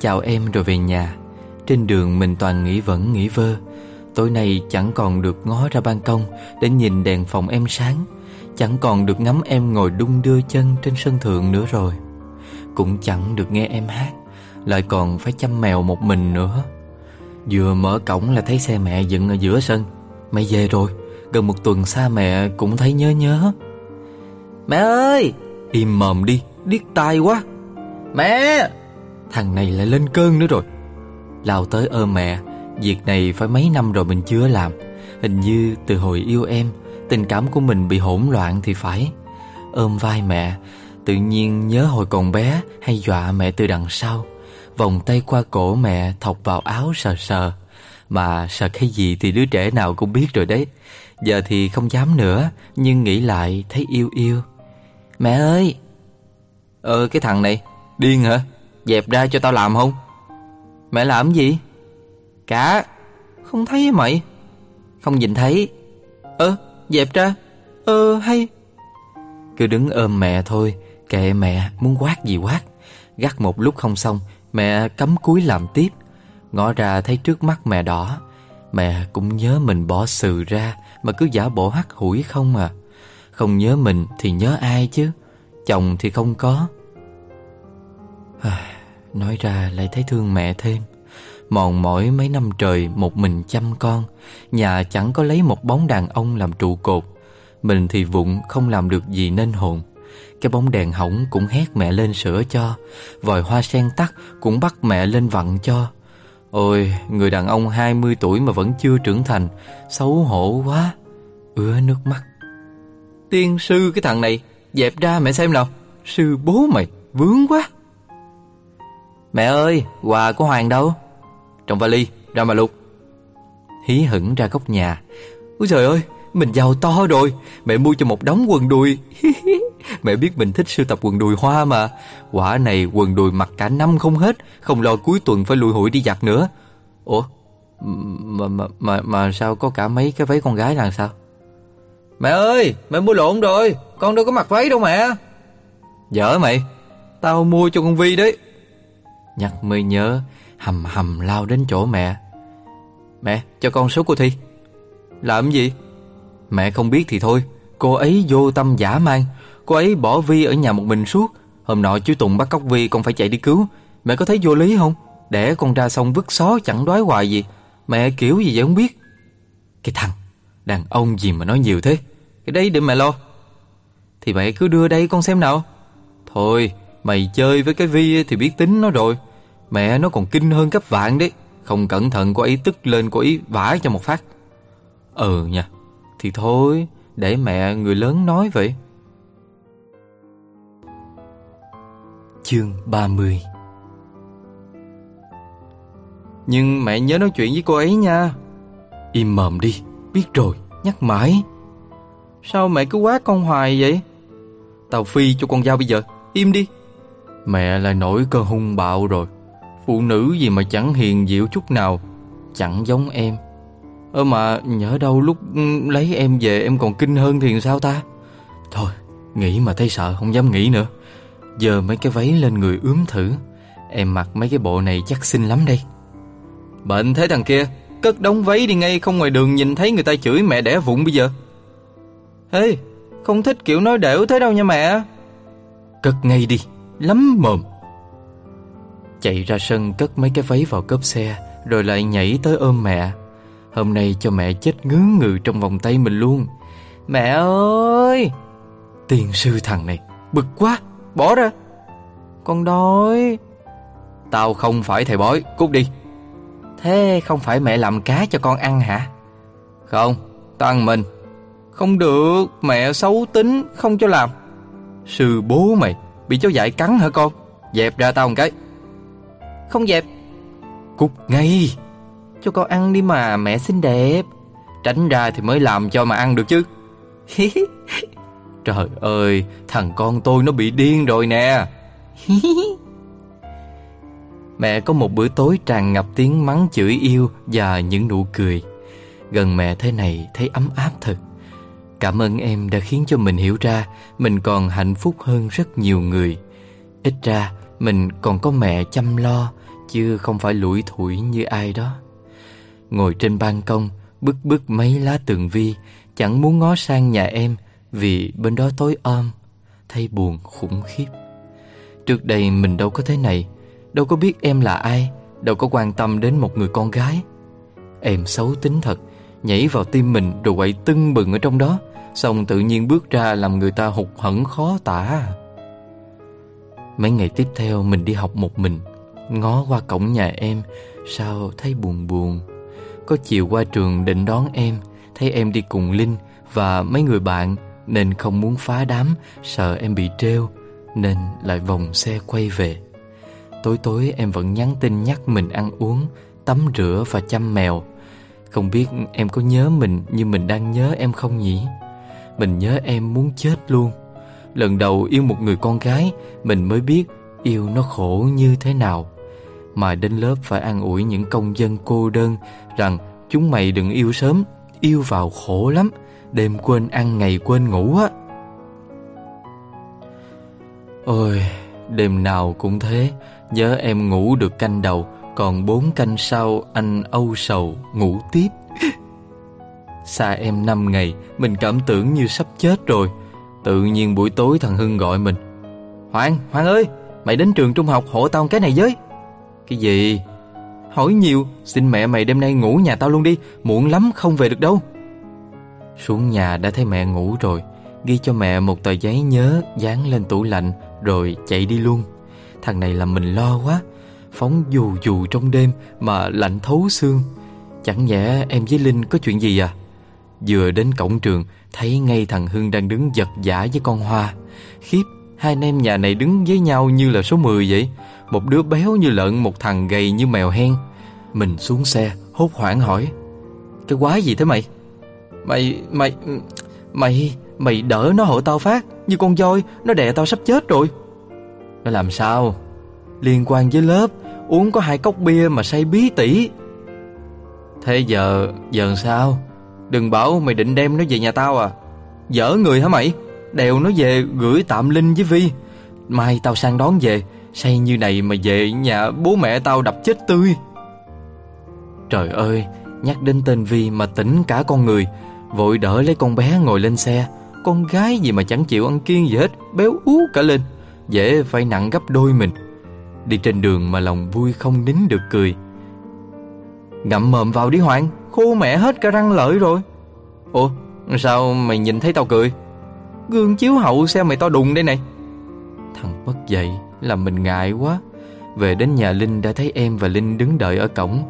Chào em rồi về nhà. Trên đường mình toàn nghĩ vẫn nghĩ vơ. Tối nay chẳng còn được ngó ra ban công Để nhìn đèn phòng em sáng. Chẳng còn được ngắm em ngồi đung đưa chân trên sân thượng nữa rồi. Cũng chẳng được nghe em hát. Lại còn phải chăm mèo một mình nữa. Vừa mở cổng là thấy xe mẹ dựng ở giữa sân. Mày về rồi Gần một tuần xa mẹ cũng thấy nhớ nhớ. Mẹ ơi! Im mồm đi Điếc tai quá. Mẹ! Thằng này lại lên cơn nữa rồi. Lao tới ôm mẹ Việc này phải mấy năm rồi mình chưa làm. Hình như từ hồi yêu em Tình cảm của mình bị hỗn loạn thì phải. Ôm vai mẹ Tự nhiên nhớ hồi còn bé Hay dọa mẹ từ đằng sau Vòng tay qua cổ mẹ, Thọc vào áo sờ sờ. Mà sợ cái gì thì đứa trẻ nào cũng biết rồi đấy. Giờ thì không dám nữa, Nhưng nghĩ lại thấy yêu yêu. Mẹ ơi! Ờ cái thằng này, Điên hả? Dẹp ra cho tao làm không? Mẹ làm gì? Cả! Không thấy mày? Không nhìn thấy. Ơ, dẹp ra. Ơ hay. Cứ đứng ôm mẹ thôi, Kệ mẹ, muốn quát gì quát. Gắt một lúc không xong Mẹ cắm cúi làm tiếp. Ngõ ra thấy trước mắt mẹ đỏ. Mẹ cũng nhớ mình bỏ sừ ra, Mà cứ giả bộ hắt hủi không à. Không nhớ mình thì nhớ ai chứ? Chồng thì không có. Nói ra lại thấy thương mẹ thêm. Mòn mỏi mấy năm trời một mình chăm con, Nhà chẳng có lấy một bóng đàn ông làm trụ cột. Mình thì vụng không làm được gì nên hồn. Cái bóng đèn hỏng cũng hét mẹ lên sửa cho. Vòi hoa sen tắt cũng bắt mẹ lên vặn cho. Ôi, người đàn ông 20 tuổi mà vẫn chưa trưởng thành Xấu hổ quá. Ứa nước mắt. Tiên sư cái thằng này Dẹp ra mẹ xem nào. Sư bố mày vướng quá. Mẹ ơi quà của Hoàng đâu? Trong vali ra mà lục. Hí hửng ra góc nhà. Úi trời ơi mình giàu to rồi. Mẹ mua cho một đống quần đùi. Mẹ biết mình thích sưu tập quần đùi hoa mà. Quả này quần đùi mặc cả năm không hết Không lo cuối tuần phải lùi hụi đi giặt nữa. Ủa mà, mà, mà, mà sao có cả mấy cái váy con gái là sao? Mẹ ơi Mẹ mua lộn rồi. Con đâu có mặc váy đâu mẹ. Dở mày. Tao mua cho con Vi đấy. Nhắc mới nhớ Hầm hầm lao đến chỗ mẹ. Mẹ cho con số cô Thi. Làm gì? Mẹ không biết thì thôi. Cô ấy vô tâm giả mang. Cô ấy bỏ Vi ở nhà một mình suốt. Hôm nọ chú Tùng bắt cóc Vi, con phải chạy đi cứu. Mẹ có thấy vô lý không? Để con ra xong vứt xó, chẳng đoái hoài gì. Mẹ kiểu gì vậy không biết. Cái thằng, Đàn ông gì mà nói nhiều thế? Cái đấy để mẹ lo. Thì mẹ cứ đưa đây con xem nào. Thôi, Mày chơi với cái Vi thì biết tính nó rồi. Mẹ nó còn kinh hơn cấp vạn đấy. Không cẩn thận, cô ấy tức lên, cô ấy vả cho một phát. Ừ nha. Thì thôi, Để mẹ người lớn nói vậy. Chương 30 Nhưng mẹ nhớ nói chuyện với cô ấy nha. Im mồm đi, Biết rồi, Nhắc mãi. Sao mẹ cứ quát con hoài vậy? Tao phi cho con dao bây giờ, Im đi. Mẹ lại nổi cơn hung bạo rồi. Phụ nữ gì mà chẳng hiền dịu chút nào, Chẳng giống em. Ơ, mà nhớ đâu lúc ừ, lấy em về em còn kinh hơn thì sao ta? Thôi, nghĩ mà thấy sợ, không dám nghĩ nữa. Giờ mấy cái váy lên người ướm thử. Em mặc mấy cái bộ này chắc xinh lắm đây. Bệnh thế thằng kia, Cất đống váy đi ngay không ngoài đường nhìn thấy người ta chửi mẹ đẻ vụng bây giờ. Ê Không thích kiểu nói đểu thế đâu nha mẹ. Cất ngay đi, Lắm mồm. Chạy ra sân, cất mấy cái váy vào cốp xe, Rồi lại nhảy tới ôm mẹ. Hôm nay cho mẹ chết ngứa ngừ trong vòng tay mình luôn. Mẹ ơi! Tiền sư thằng này, Bực quá, Bỏ ra. Con đói. Tao không phải thầy bói, Cút đi. Thế không phải mẹ làm cá cho con ăn hả? Không, Tao ăn mình. Không được, Mẹ xấu tính, Không cho làm. Sư bố mày, Bị cháu dại cắn hả con? Dẹp ra tao một cái. Không dẹp. Cút ngay. Cho con ăn đi mà, mẹ xinh đẹp. Tránh ra thì mới làm cho mà ăn được chứ. Trời ơi, Thằng con tôi nó bị điên rồi nè. Mẹ có một bữa tối tràn ngập tiếng mắng chửi yêu Và những nụ cười. Gần mẹ thế này thấy ấm áp thật. Cảm ơn em đã khiến cho mình hiểu ra Mình còn hạnh phúc hơn rất nhiều người. Ít ra, mình còn có mẹ chăm lo, Chứ không phải lủi thủi như ai đó. Ngồi trên ban công Bức bức mấy lá tường vi, Chẳng muốn ngó sang nhà em Vì bên đó tối om, Thấy buồn khủng khiếp. Trước đây mình đâu có thế này, Đâu có biết em là ai, Đâu có quan tâm đến một người con gái. Em xấu tính thật, Nhảy vào tim mình rồi quậy tưng bừng ở trong đó, Xong tự nhiên bước ra làm người ta hụt hẫng khó tả. Mấy ngày tiếp theo mình đi học một mình, Ngó qua cổng nhà em, Sao thấy buồn buồn. Có chiều qua trường định đón em, Thấy em đi cùng Linh Và mấy người bạn, Nên không muốn phá đám, Sợ em bị treo Nên lại vòng xe quay về. Tối tối em vẫn nhắn tin nhắc mình ăn uống, Tắm rửa và chăm mèo. Không biết em có nhớ mình Như mình đang nhớ em không nhỉ? Mình nhớ em muốn chết luôn. Lần đầu yêu một người con gái, Mình mới biết yêu nó khổ như thế nào. Mà đến lớp phải an ủi những công dân cô đơn Rằng chúng mày đừng yêu sớm Yêu vào khổ lắm Đêm quên ăn ngày quên ngủ á. Ôi Đêm nào cũng thế Nhớ em ngủ được canh đầu Còn bốn canh sau anh âu sầu ngủ tiếp. Xa em năm ngày Mình cảm tưởng như sắp chết rồi Tự nhiên buổi tối thằng Hưng gọi mình Hoàng, Hoàng ơi Mày đến trường trung học hộ tao cái này với. Cái gì? Hỏi nhiều, Xin mẹ mày đêm nay ngủ nhà tao luôn đi, Muộn lắm, không về được đâu. Xuống nhà đã thấy mẹ ngủ rồi, Ghi cho mẹ một tờ giấy nhớ, Dán lên tủ lạnh, Rồi chạy đi luôn. Thằng này làm mình lo quá, Phóng dù dù trong đêm Mà lạnh thấu xương. Chẳng nhẽ em với Linh có chuyện gì à? Vừa đến cổng trường, Thấy ngay thằng Hưng đang đứng giật giả với con Hoa. Khiếp, Hai anh em nhà này đứng với nhau như là số 10 vậy. Một đứa béo như lợn, Một thằng gầy như mèo hen. Mình xuống xe, hốt hoảng hỏi, Cái quái gì thế mày? Mày Mày Mày Mày đỡ nó hộ tao phát, Như con voi, Nó đè tao sắp chết rồi. Nó làm sao? Liên quan với lớp, Uống có hai cốc bia mà say bí tỉ. Thế giờ Giờ sao? Đừng bảo mày định đem nó về nhà tao à? Dở người hả mày? Đèo nó về gửi tạm Linh với Vi. Mai tao sang đón về Say như này mà về nhà bố mẹ tao đập chết tươi. Trời ơi, Nhắc đến tên Vi mà tỉnh cả con người. Vội đỡ lấy con bé ngồi lên xe. Con gái gì mà chẳng chịu ăn kiêng gì hết, Béo ú cả lên. Dễ phải nặng gấp đôi mình. Đi trên đường mà lòng vui không nín được cười. Ngậm mồm vào đi Hoàng, Khô mẹ hết cả răng lợi rồi. Ủa, sao mày nhìn thấy tao cười? Gương chiếu hậu xe mày to đùng đây này. Thằng bất dậy làm mình ngại quá. Về đến nhà Linh đã thấy em và Linh đứng đợi ở cổng.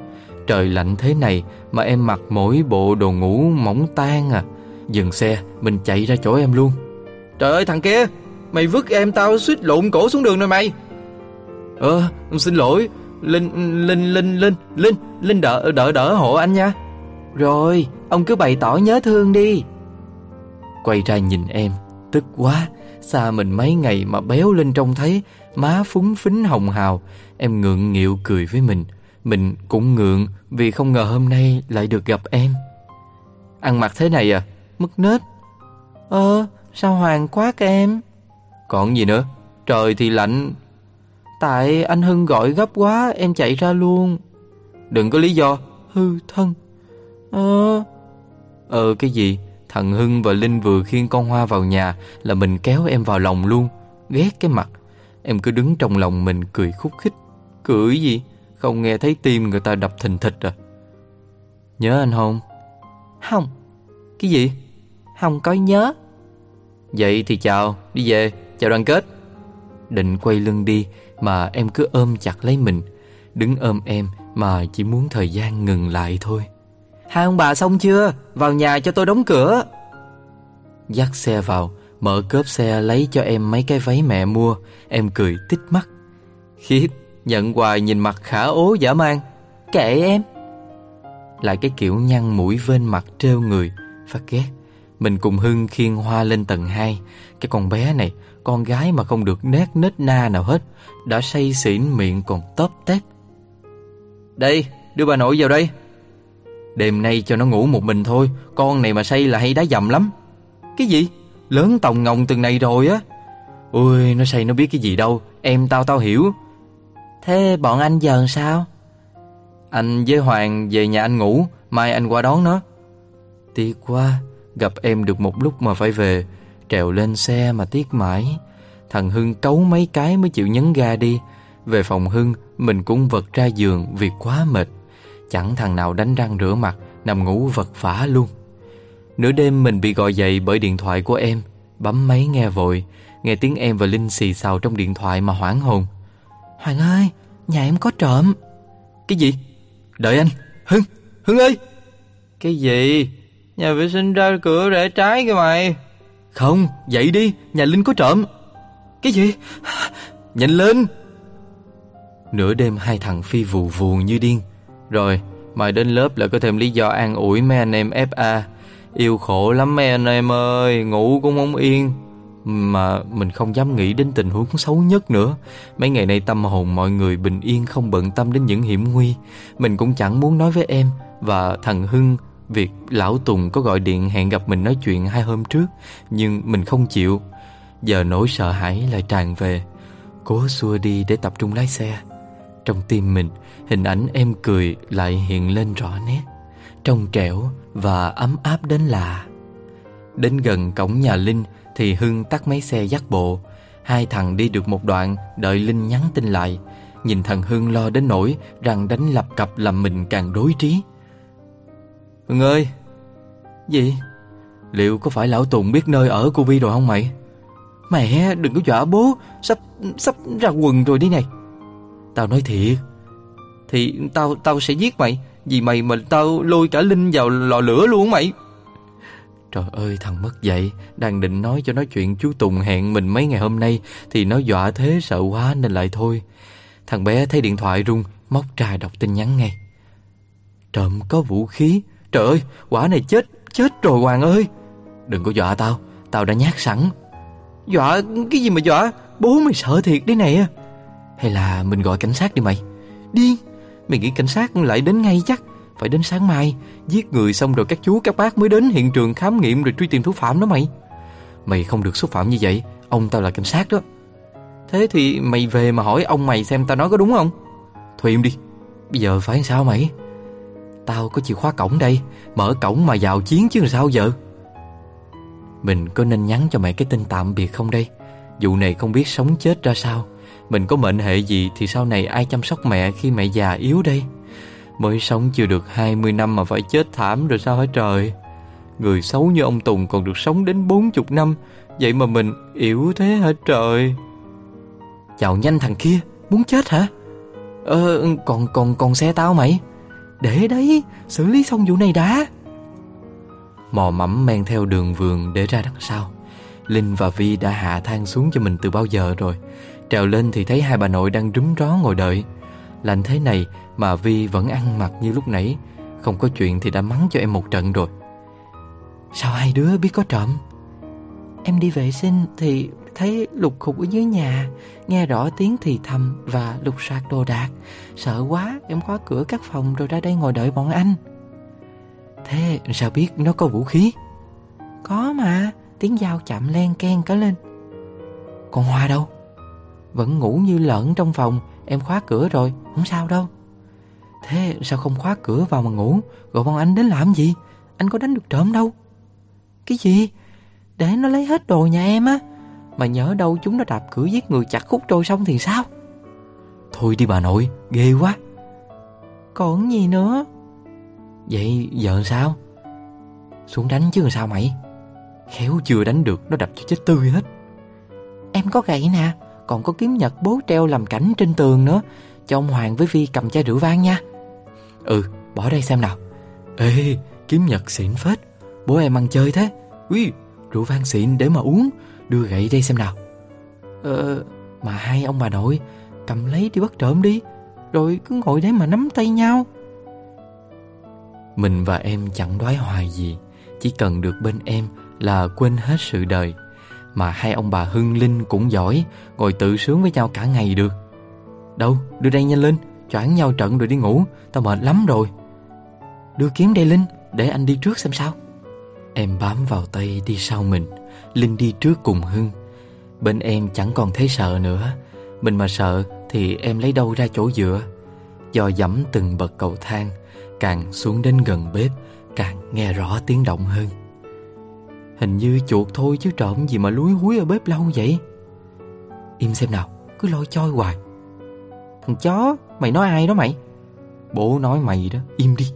Trời lạnh thế này Mà em mặc mỗi bộ đồ ngủ mỏng tan à. Dừng xe Mình chạy ra chỗ em luôn. Trời ơi thằng kia Mày vứt em tao suýt lộn cổ xuống đường rồi mày. Ờ xin lỗi Linh Linh Linh Linh Linh Linh đỡ đỡ đỡ hộ anh nha. Rồi ông cứ bày tỏ nhớ thương đi. Quay ra nhìn em Tức quá. Xa mình mấy ngày mà béo lên trông thấy Má phúng phính hồng hào. Em ngượng nghịu cười với mình. Mình cũng ngượng Vì không ngờ hôm nay lại được gặp em. Ăn mặc thế này à? Mất nết. Ờ sao hoàng quá các em? Còn gì nữa? Trời thì lạnh. Tại anh Hưng gọi gấp quá, Em chạy ra luôn. Đừng có lý do. Hư thân. Ờ Ờ cái gì? Thằng Hưng và Linh vừa khiêng con Hoa vào nhà Là mình kéo em vào lòng luôn. Ghét cái mặt. Em cứ đứng trong lòng mình cười khúc khích. Cười gì? Không nghe thấy tim người ta đập thình thịch à? Nhớ anh không Không Cái gì? Không có nhớ. Vậy thì chào Đi về Chào đoàn kết. Định quay lưng đi Mà em cứ ôm chặt lấy mình. Đứng ôm em Mà chỉ muốn thời gian ngừng lại thôi. Hai ông bà xong chưa? Vào nhà cho tôi đóng cửa. Dắt xe vào Mở cốp xe lấy cho em mấy cái váy mẹ mua. Em cười tít mắt. Khiếp, Nhận quà nhìn mặt khả ố giả mang. Kệ em. Lại cái kiểu nhăn mũi vên mặt trêu người. Phát ghét. Mình cùng Hưng khiêng hoa lên tầng 2 Cái con bé này, Con gái mà không được nét nết na nào hết, Đã say xỉn miệng còn tóp tép Đây, Đưa bà nội vào đây. Đêm nay cho nó ngủ một mình thôi, Con này mà say là hay đá dầm lắm. Cái gì? Lớn tòng ngồng từng này rồi á. Ôi nó say nó biết cái gì đâu Em tao tao hiểu. Thế bọn anh giờ sao? Anh với Hoàng về nhà anh ngủ Mai anh qua đón nó. Tiếc quá Gặp em được một lúc mà phải về Trèo lên xe mà tiếc mãi. Thằng Hưng cấu mấy cái mới chịu nhấn ga đi. Về phòng Hưng Mình cũng vật ra giường vì quá mệt. Chẳng thằng nào đánh răng rửa mặt Nằm ngủ vật vả luôn Nửa đêm mình bị gọi dậy bởi điện thoại của em. Bấm máy nghe vội Nghe tiếng em và Linh xì xào trong điện thoại mà hoảng hồn. Hoàng ơi Nhà em có trộm. Cái gì? Đợi anh. Hưng Hưng ơi. Cái gì? Nhà vệ sinh ra cửa rẽ trái kìa mày. Không dậy đi. Nhà Linh có trộm. Cái gì? Nhanh lên. Nửa đêm hai thằng phi vù vù như điên. Rồi Mày đến lớp là có thêm lý do an ủi mấy anh em FA Yêu khổ lắm mấy anh em ơi, Ngủ cũng không yên. Mà mình không dám nghĩ đến tình huống xấu nhất nữa. Mấy ngày nay tâm hồn mọi người bình yên Không bận tâm đến những hiểm nguy. Mình cũng chẳng muốn nói với em Và thằng Hưng, Việc lão Tùng có gọi điện hẹn gặp mình nói chuyện hai hôm trước, Nhưng mình không chịu. Giờ nỗi sợ hãi lại tràn về. Cố xua đi để tập trung lái xe. Trong tim mình, Hình ảnh em cười lại hiện lên rõ nét. Trong trẻo và ấm áp đến lạ. Đến gần cổng nhà Linh Thì Hưng tắt máy xe dắt bộ. Hai thằng đi được một đoạn, Đợi Linh nhắn tin lại. Nhìn thằng Hưng lo đến nỗi Rằng đánh lập cập làm mình càng đối trí. Hưng ơi! Gì? Liệu có phải lão Tùng biết nơi ở của Vi rồi không mày? Mẹ, đừng có dọa bố. Sắp sắp ra quần rồi đi này. Tao nói thiệt. Thì tao tao sẽ giết mày. Vì mày mà tao lôi cả Linh vào lò lửa luôn mày. Trời ơi thằng mất dậy Đang định nói cho nói chuyện chú Tùng hẹn mình mấy ngày hôm nay Thì nó dọa thế sợ quá nên lại thôi. Thằng bé thấy điện thoại rung Móc ra đọc tin nhắn ngay. Trộm có vũ khí. Trời ơi quả này chết Chết rồi Hoàng ơi. Đừng có dọa tao Tao đã nhát sẵn. Dọa cái gì mà dọa? Bố mày sợ thiệt đấy nè Hay là mình gọi cảnh sát đi mày? Điên Mày nghĩ cảnh sát lại đến ngay chắc. Phải đến sáng mai, Giết người xong rồi các chú, các bác mới đến hiện trường khám nghiệm Rồi truy tìm thủ phạm đó mày. Mày không được xúc phạm như vậy, Ông tao là cảnh sát đó. Thế thì mày về mà hỏi ông mày xem tao nói có đúng không? Thôi im đi, Bây giờ phải sao mày? Tao có chìa khóa cổng đây, Mở cổng mà vào chiến chứ làm sao giờ? Mình có nên nhắn cho mẹ cái tin tạm biệt không đây? Vụ này không biết sống chết ra sao. Mình có mệnh hệ gì Thì sau này ai chăm sóc mẹ khi mẹ già yếu đây? Mới sống chưa được 20 năm mà phải chết thảm rồi sao hả trời? Người xấu như ông Tùng còn được sống đến 40 năm, Vậy mà mình yếu thế hả trời? Chào nhanh thằng kia, Muốn chết hả? Ờ còn còn còn xe tao mày? Để đấy, Xử lý xong vụ này đã. Mò mẫm men theo đường vườn để ra đằng sau. Linh và Vi đã hạ thang xuống cho mình từ bao giờ rồi? Trèo lên thì thấy hai bà nội đang rúm ró ngồi đợi. Lạnh thế này mà Vi vẫn ăn mặc như lúc nãy, Không có chuyện thì đã mắng cho em một trận rồi. Sao hai đứa biết có trộm? Em đi vệ sinh thì thấy lục khục ở dưới nhà, Nghe rõ tiếng thì thầm và lục soạt đồ đạc. Sợ quá, em khóa cửa các phòng rồi ra đây ngồi đợi bọn anh. Thế sao biết nó có vũ khí? Có mà, Tiếng dao chạm len ken cả lên. Còn Hoa đâu? Vẫn ngủ như lợn trong phòng. Em khóa cửa rồi. Không sao đâu. Thế sao không khóa cửa vào mà ngủ? Gọi bọn anh đến làm gì? Anh có đánh được trộm đâu. Cái gì? Để nó lấy hết đồ nhà em á. Mà nhớ đâu chúng nó đạp cửa giết người chặt khúc trôi xong thì sao? Thôi đi bà nội Ghê quá. Còn gì nữa? Vậy giờ sao? Xuống đánh chứ sao mày? Khéo chưa đánh được Nó đập cho chết tươi hết. Em có gậy nè còn có kiếm nhật bố treo làm cảnh trên tường nữa. Cho ông Hoàng với Vi cầm chai rượu vang nha. Ừ bỏ đây xem nào. Ê, kiếm nhật xịn phết. Bố em ăn chơi thế. Ui rượu vang xịn để mà uống. Đưa gậy đây xem nào. Ờ mà hai ông bà nội, Cầm lấy đi bắt trộm đi. Rồi cứ ngồi đấy mà nắm tay nhau. Mình và em chẳng đoái hoài gì. Chỉ cần được bên em là quên hết sự đời. Mà hai ông bà Hưng Linh cũng giỏi, Ngồi tự sướng với nhau cả ngày được. Đâu, đưa đây nhanh lên Choảng nhau trận rồi đi ngủ, Tao mệt lắm rồi. Đưa kiếm đây Linh, Để anh đi trước xem sao. Em bám vào tay đi sau mình, Linh đi trước cùng Hưng. Bên em chẳng còn thấy sợ nữa, Mình mà sợ thì em lấy đâu ra chỗ dựa. Do dẫm từng bậc cầu thang, Càng xuống đến gần bếp, Càng nghe rõ tiếng động hơn. Hình như chuột thôi chứ trộm gì mà lúi húi ở bếp lâu vậy. Im xem nào Cứ lôi choi hoài. Thằng chó Mày nói ai đó mày? Bố nói mày đó Im đi.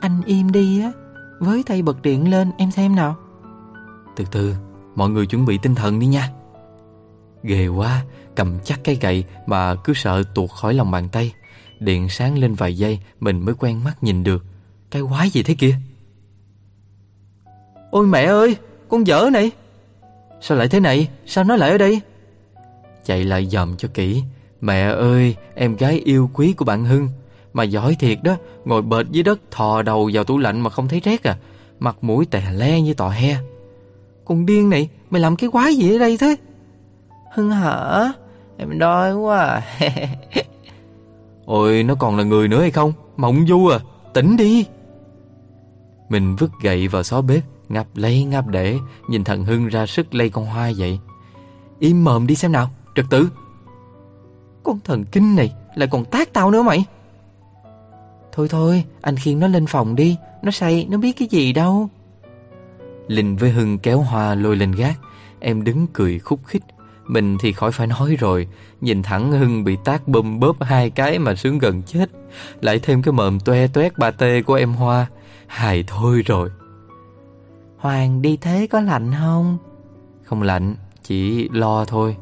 Anh im đi á Với tay bật điện lên em xem nào. Từ từ Mọi người chuẩn bị tinh thần đi nha. Ghê quá Cầm chắc cái gậy Mà cứ sợ tuột khỏi lòng bàn tay. Điện sáng lên vài giây Mình mới quen mắt nhìn được. Cái quái gì thế kia Ôi mẹ ơi Con dở này. Sao lại thế này? Sao nó lại ở đây? Chạy lại dòm cho kỹ. Mẹ ơi em gái yêu quý của bạn Hưng. Mà giỏi thiệt đó Ngồi bệt dưới đất thò đầu vào tủ lạnh mà không thấy rét à. Mặt mũi tè le như tò he. Con điên này Mày làm cái quái gì ở đây thế? Hưng hả? Em đói quá à. Ôi nó còn là người nữa hay không? Mộng du à Tỉnh đi. Mình vứt gậy vào xó bếp ngập lấy ngập để, Nhìn thằng Hưng ra sức lây con hoa vậy. Im mồm đi xem nào Trật tự Con thần kinh này Lại còn tác tao nữa mày. Thôi thôi, Anh khiêng nó lên phòng đi, Nó say, Nó biết cái gì đâu. Linh với Hưng kéo hoa lôi lên gác, Em đứng cười khúc khích. Mình thì khỏi phải nói rồi, Nhìn thẳng Hưng bị tác bơm bóp hai cái mà sướng gần chết. Lại thêm cái mồm toe toét ba tê của em Hoa. Hài thôi rồi. Hoàng đi thế có lạnh không? Không lạnh, chỉ lo thôi.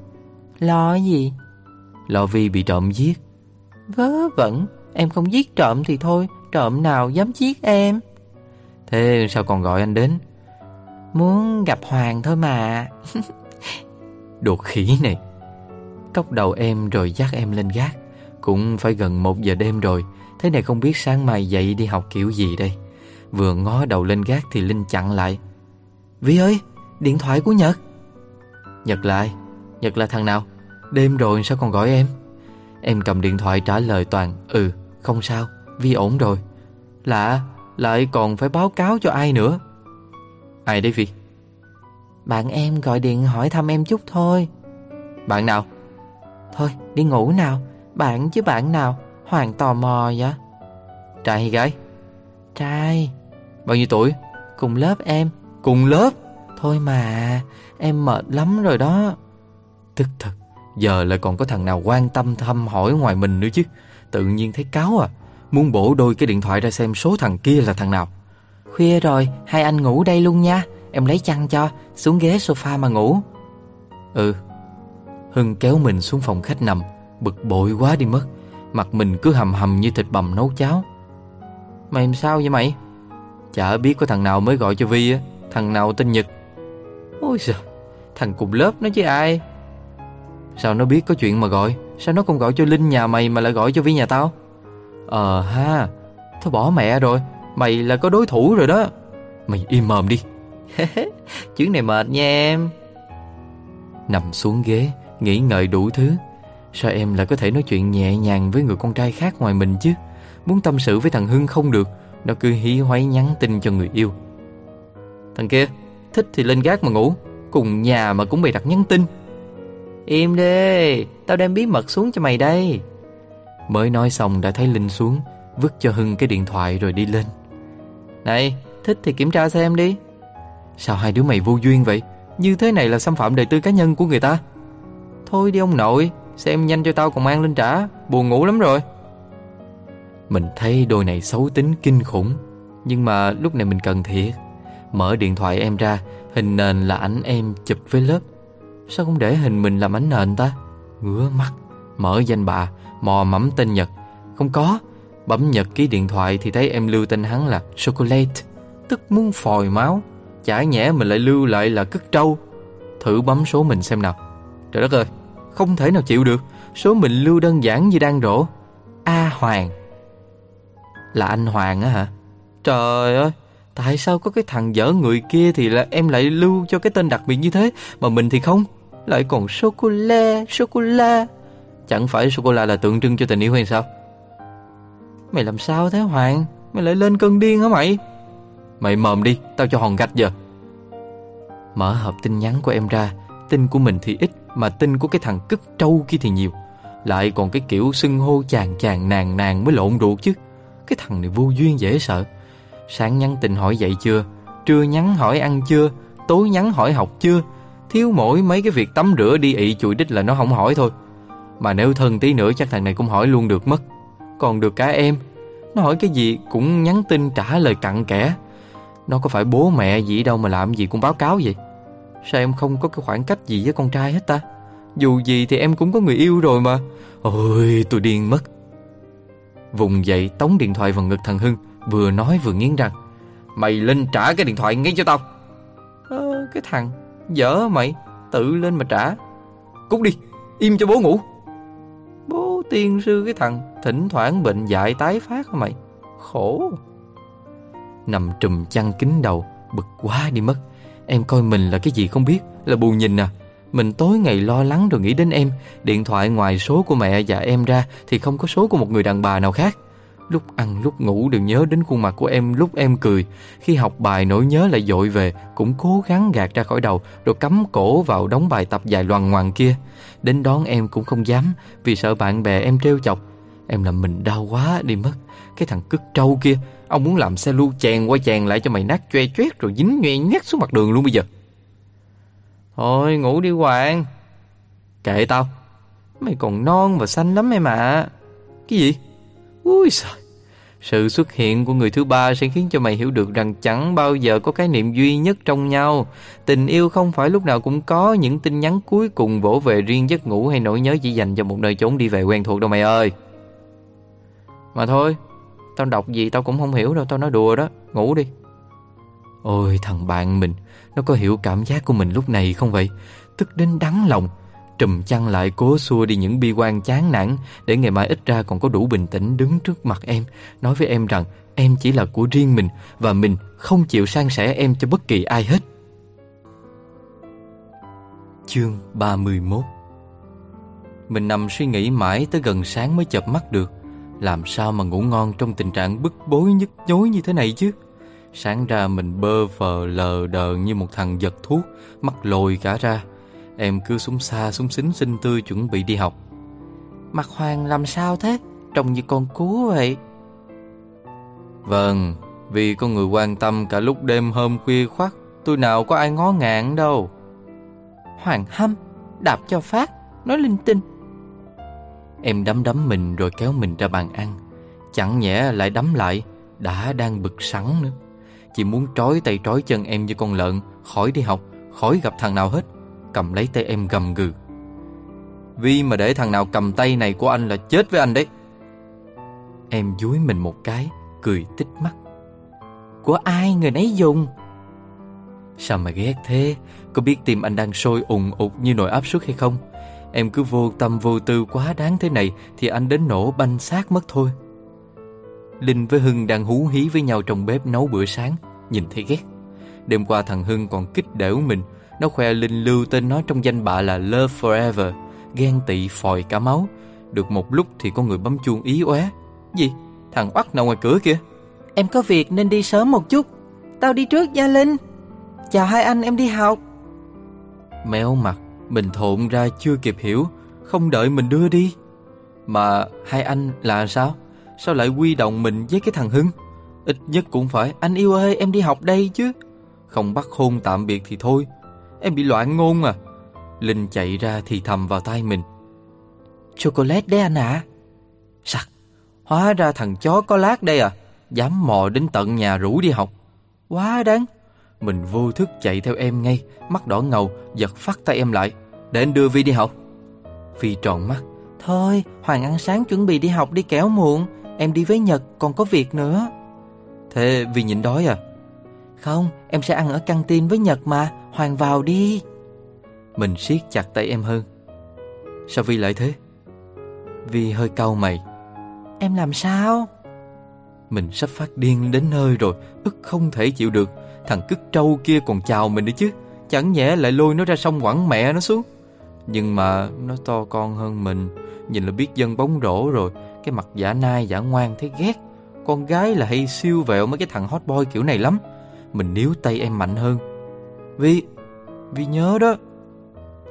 Lo gì? Lo Vi bị trộm giết. Vớ vẩn, em không giết trộm thì thôi Trộm nào dám giết em? Thế sao còn gọi anh đến? Muốn gặp Hoàng thôi mà. Đồ khỉ này. Cốc đầu em rồi dắt em lên gác. Cũng phải gần một giờ đêm rồi. Thế này không biết sáng mai dậy đi học kiểu gì đây. Vừa ngó đầu lên gác thì Linh chặn lại Vi ơi, điện thoại của Nhật. Nhật lại Nhật là thằng nào? Đêm rồi sao còn gọi em? Em cầm điện thoại trả lời toàn Ừ, không sao, Vi ổn rồi. Lạ, lại còn phải báo cáo cho ai nữa? Ai đấy Vi Bạn em gọi điện hỏi thăm em chút thôi. Bạn nào? Thôi đi ngủ nào. Bạn chứ bạn nào. Hoàng tò mò vậy. Trai hay gái? Trai. Bao nhiêu tuổi? Cùng lớp em Cùng lớp. Thôi mà, Em mệt lắm rồi đó. Tức thật, Giờ lại còn có thằng nào quan tâm thăm hỏi ngoài mình nữa chứ. Tự nhiên thấy cáo à Muốn bổ đôi cái điện thoại ra xem số thằng kia là thằng nào. Khuya rồi, Hai anh ngủ đây luôn nha. Em lấy chăn cho, Xuống ghế sofa mà ngủ. Ừ. Hưng kéo mình xuống phòng khách nằm, Bực bội quá đi mất. Mặt mình cứ hầm hầm như thịt bầm nấu cháo. Mày làm sao vậy mày? Chả biết có thằng nào mới gọi cho Vi á. Thằng nào tên Nhật? Ôi giời, Thằng cùng lớp nó chứ ai? Sao nó biết có chuyện mà gọi? Sao nó không gọi cho Linh nhà mày mà lại gọi cho Vi nhà tao? Ờ ha Thôi bỏ mẹ rồi. Mày là có đối thủ rồi đó. Mày im mồm đi. Chuyến này mệt nha em. Nằm xuống ghế, Nghĩ ngợi đủ thứ. Sao em lại có thể nói chuyện nhẹ nhàng với người con trai khác ngoài mình chứ? Muốn tâm sự với thằng Hưng không được, Nó cứ hí hoáy nhắn tin cho người yêu. Thằng kia, Thích thì lên gác mà ngủ, Cùng nhà mà cũng bày đặt nhắn tin. Im đi, Tao đem bí mật xuống cho mày đây. Mới nói xong đã thấy Linh xuống, Vứt cho Hưng cái điện thoại rồi đi lên. Này, Thích thì kiểm tra xem đi. Sao hai đứa mày vô duyên vậy? Như thế này là xâm phạm đời tư cá nhân của người ta. Thôi đi ông nội, Xem nhanh cho tao còn mang lên trả, Buồn ngủ lắm rồi. Mình thấy đôi này xấu tính kinh khủng, Nhưng mà lúc này mình cần thiệt. Mở điện thoại em ra, Hình nền là ảnh em chụp với lớp. Sao không để hình mình làm ảnh nền ta? Ngứa mắt, Mở danh bà Mò mẫm tên Nhật. Không có, Bấm Nhật ký điện thoại thì thấy em lưu tên hắn là Chocolate. Tức muốn phòi máu, Chả nhẽ mình lại lưu lại là cất trâu. Thử bấm số mình xem nào. Trời đất ơi, Không thể nào chịu được, Số mình lưu đơn giản như đang rổ A Hoàng. Là anh Hoàng á hả? Trời ơi. Tại sao có cái thằng dở người kia thì là em lại lưu cho cái tên đặc biệt như thế? Mà mình thì không. Lại còn sô-cô-la, sô-cô-la. Chẳng phải sô-cô-la là tượng trưng cho tình yêu hay sao? Mày làm sao thế Hoàng? Mày lại lên cơn điên hả mày? Mày mồm đi, tao cho hòn gạch giờ. Mở hộp tin nhắn của em ra. Tin của mình thì ít Mà tin của cái thằng cất trâu kia thì nhiều. Lại còn cái kiểu xưng hô chàng chàng nàng nàng mới lộn ruột chứ. Cái thằng này vô duyên dễ sợ. Sáng nhắn tin hỏi dậy chưa? Trưa nhắn hỏi ăn chưa? Tối nhắn hỏi học chưa? Thiếu mỗi mấy cái việc tắm rửa đi, ị chùi đích là nó không hỏi thôi. Mà nếu thân tí nữa chắc thằng này cũng hỏi luôn được mất. Còn được cả em. Nó hỏi cái gì cũng nhắn tin trả lời cặn kẽ. Nó có phải bố mẹ gì đâu mà làm gì cũng báo cáo vậy? Sao em không có cái khoảng cách gì với con trai hết ta? Dù gì thì em cũng có người yêu rồi mà. Ôi, tôi điên mất. Vùng dậy, tống điện thoại vào ngực thằng Hưng. Vừa nói vừa nghiến răng. Mày lên trả cái điện thoại ngay cho tao. Ờ, cái thằng Dở mày Tự lên mà trả. Cút đi Im cho bố ngủ. Bố tiên sư cái thằng Thỉnh thoảng bệnh dại tái phát hả mày? Khổ. Nằm trùm chăn kín đầu Bực quá đi mất. Em coi mình là cái gì không biết Là bù nhìn à. Mình tối ngày lo lắng rồi nghĩ đến em Điện thoại ngoài số của mẹ và em ra Thì không có số của một người đàn bà nào khác. Lúc ăn, lúc ngủ đều nhớ đến khuôn mặt của em lúc em cười. Khi học bài, nỗi nhớ lại dội về, Cũng cố gắng gạt ra khỏi đầu, Rồi cắm cổ vào đóng bài tập dài loằng ngoằng kia. Đến đón em cũng không dám, Vì sợ bạn bè em trêu chọc. Em làm mình đau quá đi mất. Cái thằng cứt trâu kia, Ông muốn làm xe lưu chèn qua chèn lại cho mày nát choe choét Rồi dính nhoe nhét xuống mặt đường luôn bây giờ. Thôi, ngủ đi Hoàng. Kệ tao. Mày còn non và xanh lắm em ạ. Cái gì? Ui trời sự xuất hiện của người thứ ba sẽ khiến cho mày hiểu được rằng chẳng bao giờ có cái niệm duy nhất trong nhau. Tình yêu không phải lúc nào cũng có những tin nhắn cuối cùng vỗ về riêng giấc ngủ hay nỗi nhớ chỉ dành cho một nơi trốn đi về quen thuộc đâu mày ơi. Mà thôi, tao đọc gì tao cũng không hiểu đâu, tao nói đùa đó, ngủ đi. Ôi thằng bạn mình, nó có hiểu cảm giác của mình lúc này không vậy? Tức đến đắng lòng trùm chăn lại cố xua đi những bi quan chán nản để ngày mai ít ra còn có đủ bình tĩnh đứng trước mặt em, nói với em rằng em chỉ là của riêng mình và mình không chịu san sẻ em cho bất kỳ ai hết. Chương 31 Mình nằm suy nghĩ mãi tới gần sáng mới chợp mắt được. Làm sao mà ngủ ngon trong tình trạng bức bối nhức nhối như thế này chứ? Sáng ra mình bơ phờ lờ đờ như một thằng giật thuốc, mắt lồi cả ra. Em cứ súng xa súng xính xinh tươi chuẩn bị đi học. Mặt Hoàng làm sao thế? Trông như con cú vậy. Vâng Vì có người quan tâm cả lúc đêm hôm khuya khoắt, Tôi nào có ai ngó ngàng đâu. Hoàng hâm, Đạp cho phát, Nói linh tinh. Em đấm đấm mình rồi kéo mình ra bàn ăn. Chẳng nhẽ lại đấm lại, Đã đang bực sẵn nữa. Chỉ muốn trói tay trói chân em như con lợn, Khỏi đi học, Khỏi gặp thằng nào hết cầm lấy tay em gầm gừ. Vi mà để thằng nào cầm tay này của anh là chết với anh đấy. Em dúi mình một cái, cười tích mắt. Của ai người nấy dùng? Sao mà ghét thế? Có biết tim anh đang sôi ùng ụt như nồi áp suất hay không? Em cứ vô tâm vô tư quá đáng thế này thì anh đến nổ banh xác mất thôi. Linh với Hưng đang hú hí với nhau trong bếp nấu bữa sáng, nhìn thấy ghét. Đêm qua thằng Hưng còn kích đểu mình nó khoe linh lưu tên nó trong danh bạ là Love Forever Ghen tị phòi cả máu. Được một lúc thì có người bấm chuông ý oé. Gì? Thằng bắt nào ngoài cửa kìa. Em có việc nên đi sớm một chút. Tao đi trước Gia Linh. Chào hai anh em đi học. Méo mặt Mình thộn ra chưa kịp hiểu. Không đợi mình đưa đi. Mà hai anh là sao? Sao lại quy động mình với cái thằng Hưng? Ít nhất cũng phải Anh yêu ơi em đi học đây chứ. Không bắt hôn tạm biệt thì thôi Em bị loạn ngôn à? Linh chạy ra thì thầm vào tay mình. Chocolate đấy anh ạ. À? Sặc, Hóa ra thằng chó có lát đây à. Dám mò đến tận nhà rủ đi học. Quá đáng. Mình vô thức chạy theo em ngay, Mắt đỏ ngầu, Giật phát tay em lại. Để anh đưa Vi đi học. Vi tròn mắt. Thôi, Hoàng ăn sáng chuẩn bị đi học đi kéo muộn. Em đi với Nhật, còn có việc nữa. Thế Vi nhịn đói à? Không, em sẽ ăn ở căng tin với Nhật mà. Hoàng vào đi. Mình siết chặt tay em hơn. Sao Vi lại thế? Vi hơi cau mày. Em làm sao? Mình sắp phát điên đến nơi rồi ức không thể chịu được. Thằng cứt trâu kia còn chào mình nữa chứ. Chẳng nhẽ lại lôi nó ra sông quẳng mẹ nó xuống. Nhưng mà nó to con hơn mình. Nhìn là biết dân bóng rổ rồi. Cái mặt giả nai giả ngoan thấy ghét. Con gái là hay siêu vẹo mấy cái thằng hot boy kiểu này lắm. Mình níu tay em mạnh hơn Vi, Vi nhớ đó.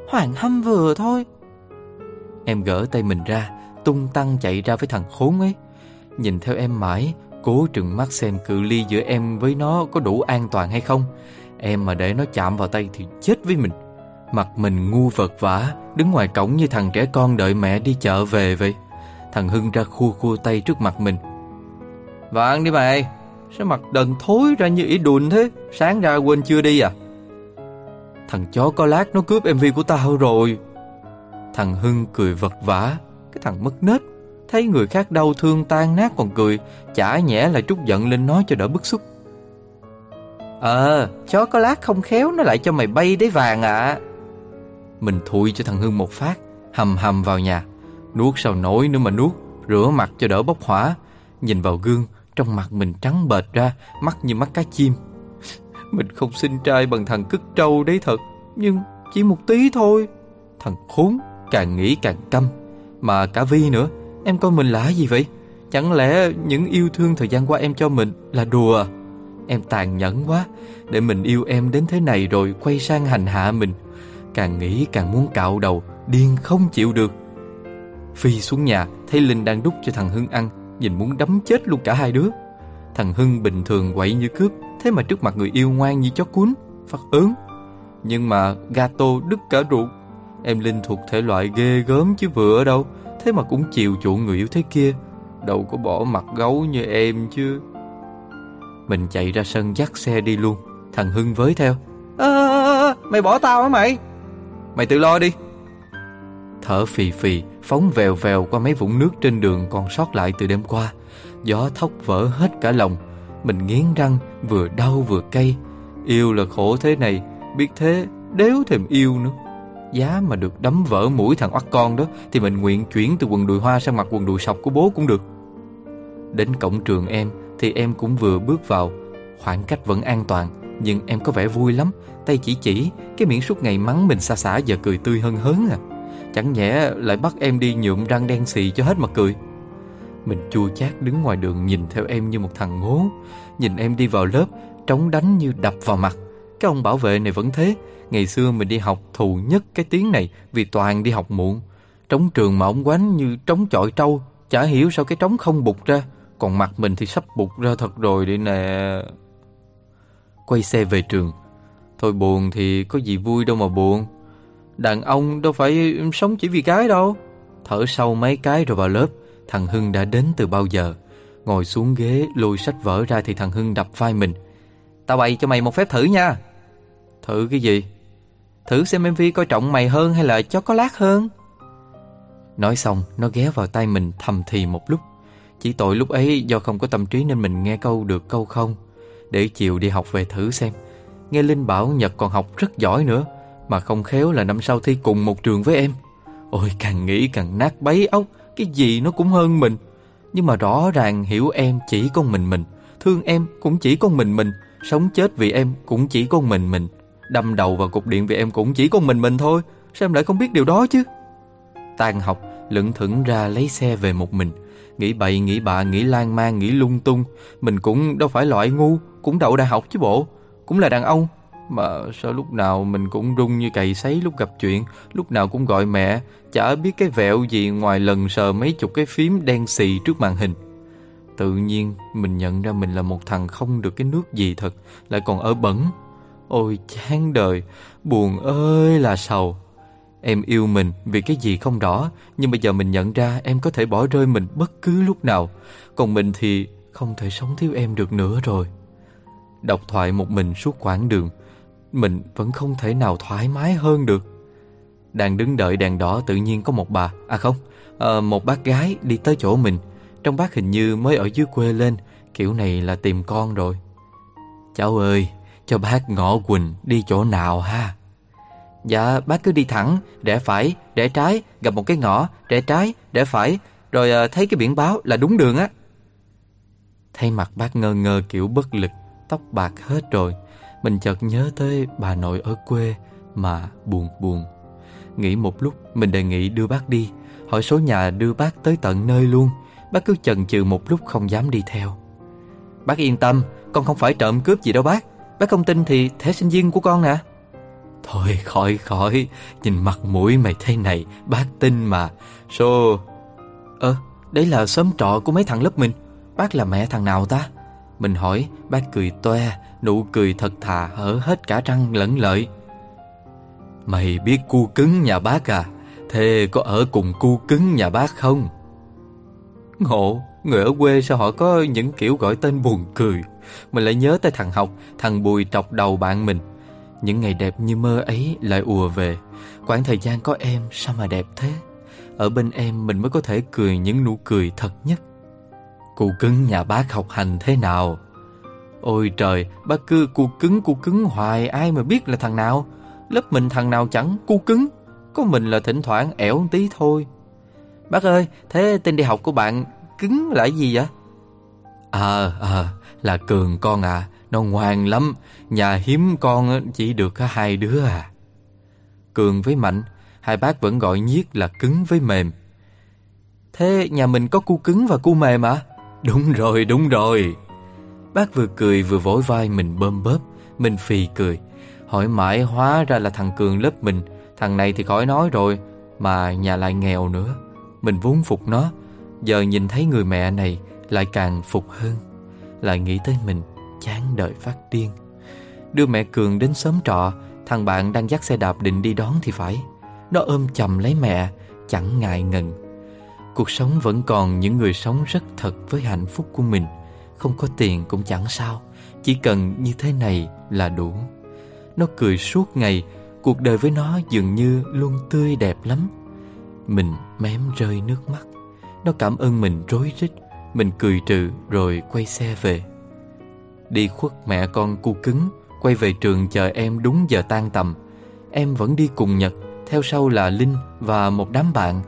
Hoàng hâm vừa thôi. Em gỡ tay mình ra Tung tăng chạy ra với thằng khốn ấy. Nhìn theo em mãi Cố trừng mắt xem cự ly giữa em với nó Có đủ an toàn hay không. Em mà để nó chạm vào tay thì chết với mình. Mặt mình ngu vật vả Đứng ngoài cổng như thằng trẻ con đợi mẹ đi chợ về vậy. Thằng Hưng ra khua khua tay trước mặt mình. Vạn đi mày. Sao mặt đần thối ra như ỉ đùn thế? Sáng ra quên chưa đi à Thằng chó có lát nó cướp MV của tao rồi. Thằng Hưng cười vật vã, Cái thằng mất nết. Thấy người khác đau thương tan nát còn cười, Chả nhẽ là trút giận lên nói cho đỡ bức xúc. Ờ Chó có lát không khéo Nó lại cho mày bay đế vàng ạ. Mình thui cho thằng Hưng một phát, Hầm hầm vào nhà. Nuốt sao nổi nữa mà nuốt, Rửa mặt cho đỡ bốc hỏa. Nhìn vào gương, Trong mặt mình trắng bệt ra, Mắt như mắt cá chim. Mình không sinh trai bằng thằng cứt trâu đấy thật, Nhưng chỉ một tí thôi. Thằng khốn, càng nghĩ càng căm Mà cả Vi nữa, Em coi mình là gì vậy? Chẳng lẽ những yêu thương thời gian qua em cho mình là đùa? À? Em tàn nhẫn quá, Để mình yêu em đến thế này rồi Quay sang hành hạ mình. Càng nghĩ càng muốn cạo đầu, Điên không chịu được. Phi xuống nhà, Thấy Linh đang đút cho thằng Hưng ăn, Nhìn muốn đấm chết luôn cả hai đứa. Thằng Hưng bình thường quậy như cướp Thế mà trước mặt người yêu ngoan như chó cuốn Phát ớn. Nhưng mà gato đứt cả ruột. Em Linh thuộc thể loại ghê gớm chứ vừa ở đâu Thế mà cũng chiều chuộng người yêu thế kia. Đâu có bỏ mặt gấu như em chứ. Mình chạy ra sân dắt xe đi luôn Thằng Hưng với theo. À, Mày bỏ tao hả mày? Mày tự lo đi. Thở phì phì Phóng vèo vèo qua mấy vũng nước trên đường Còn sót lại từ đêm qua. Gió thốc vỡ hết cả lòng. Mình nghiến răng vừa đau vừa cay. Yêu là khổ thế này, Biết thế đéo thèm yêu nữa. Giá mà được đấm vỡ mũi thằng oắt con đó Thì mình nguyện chuyển từ quần đùi hoa sang mặc quần đùi sọc của bố cũng được. Đến cổng trường em Thì em cũng vừa bước vào. Khoảng cách vẫn an toàn, Nhưng em có vẻ vui lắm. Tay chỉ chỉ, Cái miệng suốt ngày mắng mình xa xả giờ cười tươi hơn hớn à. Chẳng nhẽ lại bắt em đi nhuộm răng đen xì cho hết mà cười. Mình chua chát đứng ngoài đường nhìn theo em như một thằng ngố. Nhìn em đi vào lớp, Trống đánh như đập vào mặt. Cái ông bảo vệ này vẫn thế. Ngày xưa mình đi học thù nhất cái tiếng này Vì toàn đi học muộn. Trống trường mà ông quánh như trống chọi trâu, Chả hiểu sao cái trống không bục ra. Còn mặt mình thì sắp bục ra thật rồi đây nè. Quay xe về trường. Thôi buồn thì có gì vui đâu mà buồn. Đàn ông đâu phải sống chỉ vì cái đâu. Thở sâu mấy cái rồi vào lớp. Thằng Hưng đã đến từ bao giờ? Ngồi xuống ghế, lôi sách vở ra Thì thằng Hưng đập vai mình. Tao bày cho mày một phép thử nha. Thử cái gì? Thử xem MV coi trọng mày hơn hay là chó có lát hơn? Nói xong, nó ghé vào tay mình thầm thì một lúc. Chỉ tội lúc ấy do không có tâm trí nên mình nghe câu được câu không. Để chiều đi học về thử xem. Nghe Linh bảo Nhật còn học rất giỏi nữa, Mà không khéo là năm sau thi cùng một trường với em. Ôi, càng nghĩ càng nát bấy ốc. Cái gì nó cũng hơn mình. Nhưng mà rõ ràng hiểu em chỉ con mình mình Thương em cũng chỉ con mình mình Sống chết vì em cũng chỉ con mình mình Đâm đầu vào cục điện vì em cũng chỉ con mình mình thôi. Sao em lại không biết điều đó chứ? Tan học lững thững ra lấy xe về một mình Nghĩ bậy, nghĩ bạ, nghĩ lan man, nghĩ lung tung. Mình cũng đâu phải loại ngu Cũng đậu đại học chứ bộ Cũng là đàn ông. Mà sao lúc nào mình cũng rung như cày sấy lúc gặp chuyện, Lúc nào cũng gọi mẹ, Chả biết cái vẹo gì ngoài lần sờ mấy chục cái phím đen xì trước màn hình. Tự nhiên mình nhận ra mình là một thằng không được cái nước gì thật, Lại còn ở bẩn. Ôi, chán đời, Buồn ơi là sầu. Em yêu mình vì cái gì không rõ, Nhưng bây giờ mình nhận ra em có thể bỏ rơi mình bất cứ lúc nào. Còn mình thì không thể sống thiếu em được nữa rồi. Đọc thoại một mình suốt quãng đường. Mình vẫn không thể nào thoải mái hơn được. Đang đứng đợi đèn đỏ tự nhiên có một bà À không, à, một bác gái đi tới chỗ mình. Trong bác hình như mới ở dưới quê lên Kiểu này là tìm con rồi. Cháu ơi, cho bác ngõ Quỳnh đi chỗ nào ha? Dạ bác cứ đi thẳng Rẽ phải, rẽ trái Gặp một cái ngõ, rẽ trái, rẽ phải. Rồi à, thấy cái biển báo là đúng đường á. Thấy mặt bác ngơ ngơ kiểu bất lực Tóc bạc hết rồi. Mình chợt nhớ tới bà nội ở quê Mà buồn buồn. Nghĩ một lúc, mình đề nghị đưa bác đi, Hỏi số nhà đưa bác tới tận nơi luôn. Bác cứ chần chừ một lúc không dám đi theo. Bác yên tâm, Con không phải trộm cướp gì đâu bác. Bác không tin thì thẻ sinh viên của con nè. Thôi, khỏi khỏi. Nhìn mặt mũi mày thế này, Bác tin mà. Số Ơ, đấy là xóm trọ của mấy thằng lớp mình. Bác là mẹ thằng nào ta? Mình hỏi bác cười toe, Nụ cười thật thà hở hết cả răng lẫn lợi. Mày biết cu cứng nhà bác à? Thế có ở cùng cu cứng nhà bác không? Ngộ, Người ở quê sao họ có những kiểu gọi tên buồn cười? Mình lại nhớ tới thằng học, Thằng Bùi trọc đầu bạn mình. Những ngày đẹp như mơ ấy lại ùa về. Quãng thời gian có em, sao mà đẹp thế? Ở bên em mình mới có thể cười những nụ cười thật nhất. Cụ cứng nhà bác học hành thế nào? Ôi trời, Bác cứ cụ cứng cụ cứng, hoài Ai mà biết là thằng nào? Lớp mình thằng nào chẳng cu cứng, Có mình là thỉnh thoảng ẻo tí thôi. Bác ơi, Thế tên đi học của bạn cứng là gì vậy? À à Là Cường con à Nó ngoan lắm, Nhà hiếm con chỉ được hai đứa à. Cường với Mạnh, Hai bác vẫn gọi nhiếc là cứng với mềm. Thế nhà mình có cu cứng và cu mềm à? Đúng rồi, đúng rồi. Bác vừa cười vừa vỗ vai mình bơm bớp. Mình phì cười. Hỏi mãi hóa ra là thằng Cường lớp mình. Thằng này thì khỏi nói rồi Mà nhà lại nghèo nữa. Mình vốn phục nó. Giờ nhìn thấy người mẹ này Lại càng phục hơn. Lại nghĩ tới mình Chán đời phát điên. Đưa mẹ Cường đến sớm trọ Thằng bạn đang dắt xe đạp định đi đón thì phải. Nó ôm chầm lấy mẹ Chẳng ngại ngần. Cuộc sống vẫn còn những người sống rất thật với hạnh phúc của mình. Không có tiền cũng chẳng sao. Chỉ cần như thế này là đủ. Nó cười suốt ngày. Cuộc đời với nó dường như luôn tươi đẹp lắm. Mình mém rơi nước mắt. Nó cảm ơn mình rối rít. Mình cười trừ rồi quay xe về. Đi khuất mẹ con cu cứng. Quay về trường chờ em đúng giờ tan tầm. Em vẫn đi cùng Nhật. Theo sau là Linh và một đám bạn.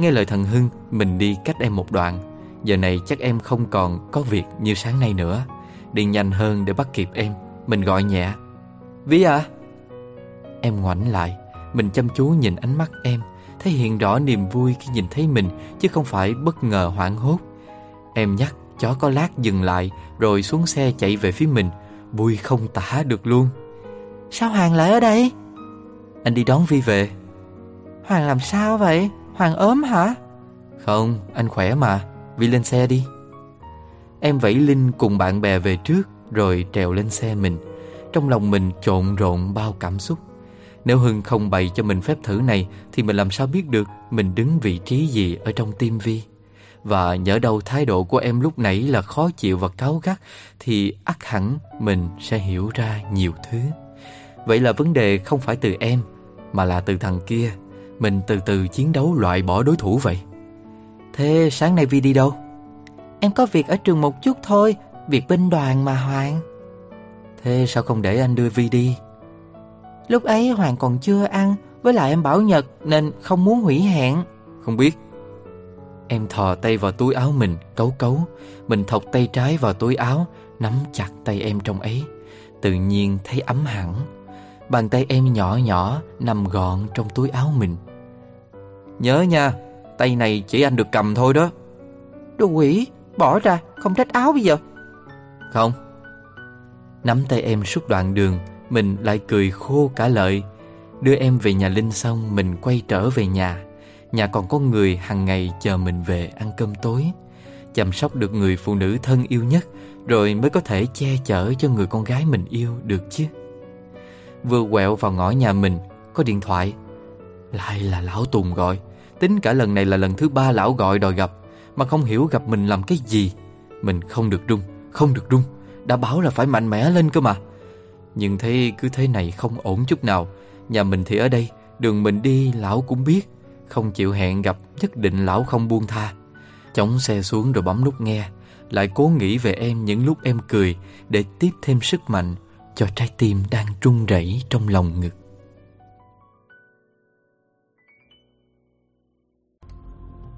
Nghe lời thằng Hưng, Mình đi cách em một đoạn. Giờ này chắc em không còn có việc như sáng nay nữa. Đi nhanh hơn để bắt kịp em. Mình gọi nhẹ. Vi à? Em ngoảnh lại. Mình chăm chú nhìn ánh mắt em. Thấy hiện rõ niềm vui khi nhìn thấy mình, Chứ không phải bất ngờ hoảng hốt. Em nhắc chó có lát dừng lại, Rồi xuống xe chạy về phía mình. Vui không tả được luôn. Sao Hoàng lại ở đây? Anh đi đón Vi về. Hoàng làm sao vậy? Hoàng ốm hả? Không, anh khỏe mà. Vi lên xe đi. Em vẫy Linh cùng bạn bè về trước, Rồi trèo lên xe mình. Trong lòng mình trộn rộn bao cảm xúc. Nếu Hưng không bày cho mình phép thử này, Thì mình làm sao biết được Mình đứng vị trí gì ở trong tim Vi? Và nhỡ đâu thái độ của em lúc nãy là khó chịu và cáu gắt, Thì ắt hẳn mình sẽ hiểu ra nhiều thứ. Vậy là vấn đề không phải từ em, Mà là từ thằng kia. Mình từ từ chiến đấu loại bỏ đối thủ vậy. Thế sáng nay Vi đi đâu? Em có việc ở trường một chút thôi Việc binh đoàn mà Hoàng. Thế sao không để anh đưa Vi đi? Lúc ấy Hoàng còn chưa ăn Với lại em bảo Nhật Nên không muốn hủy hẹn. Không biết. Em thò tay vào túi áo mình Cấu cấu. Mình thọc tay trái vào túi áo Nắm chặt tay em trong ấy. Tự nhiên thấy ấm hẳn. Bàn tay em nhỏ nhỏ Nằm gọn trong túi áo mình Nhớ nha Tay này chỉ anh được cầm thôi đó. Đồ quỷ Bỏ ra không trách áo bây giờ. Không. Nắm tay em suốt đoạn đường Mình lại cười khô cả lợi Đưa em về nhà Linh xong Mình quay trở về nhà. Nhà còn có người hàng ngày chờ mình về ăn cơm tối. Chăm sóc được người phụ nữ thân yêu nhất Rồi mới có thể che chở cho người con gái mình yêu được chứ. Vừa quẹo vào ngõ nhà mình Có điện thoại. Lại là lão Tùng gọi Tính cả lần này là lần thứ ba lão gọi đòi gặp Mà không hiểu gặp mình làm cái gì. Mình không được rung, Không được rung. Đã bảo là phải mạnh mẽ lên cơ mà. Nhưng thấy cứ thế này không ổn chút nào. Nhà mình thì ở đây Đường mình đi lão cũng biết. Không chịu hẹn gặp Nhất định lão không buông tha. Chống xe xuống rồi bấm nút nghe. Lại cố nghĩ về em những lúc em cười Để tiếp thêm sức mạnh Cho trái tim đang run rẩy trong lòng ngực.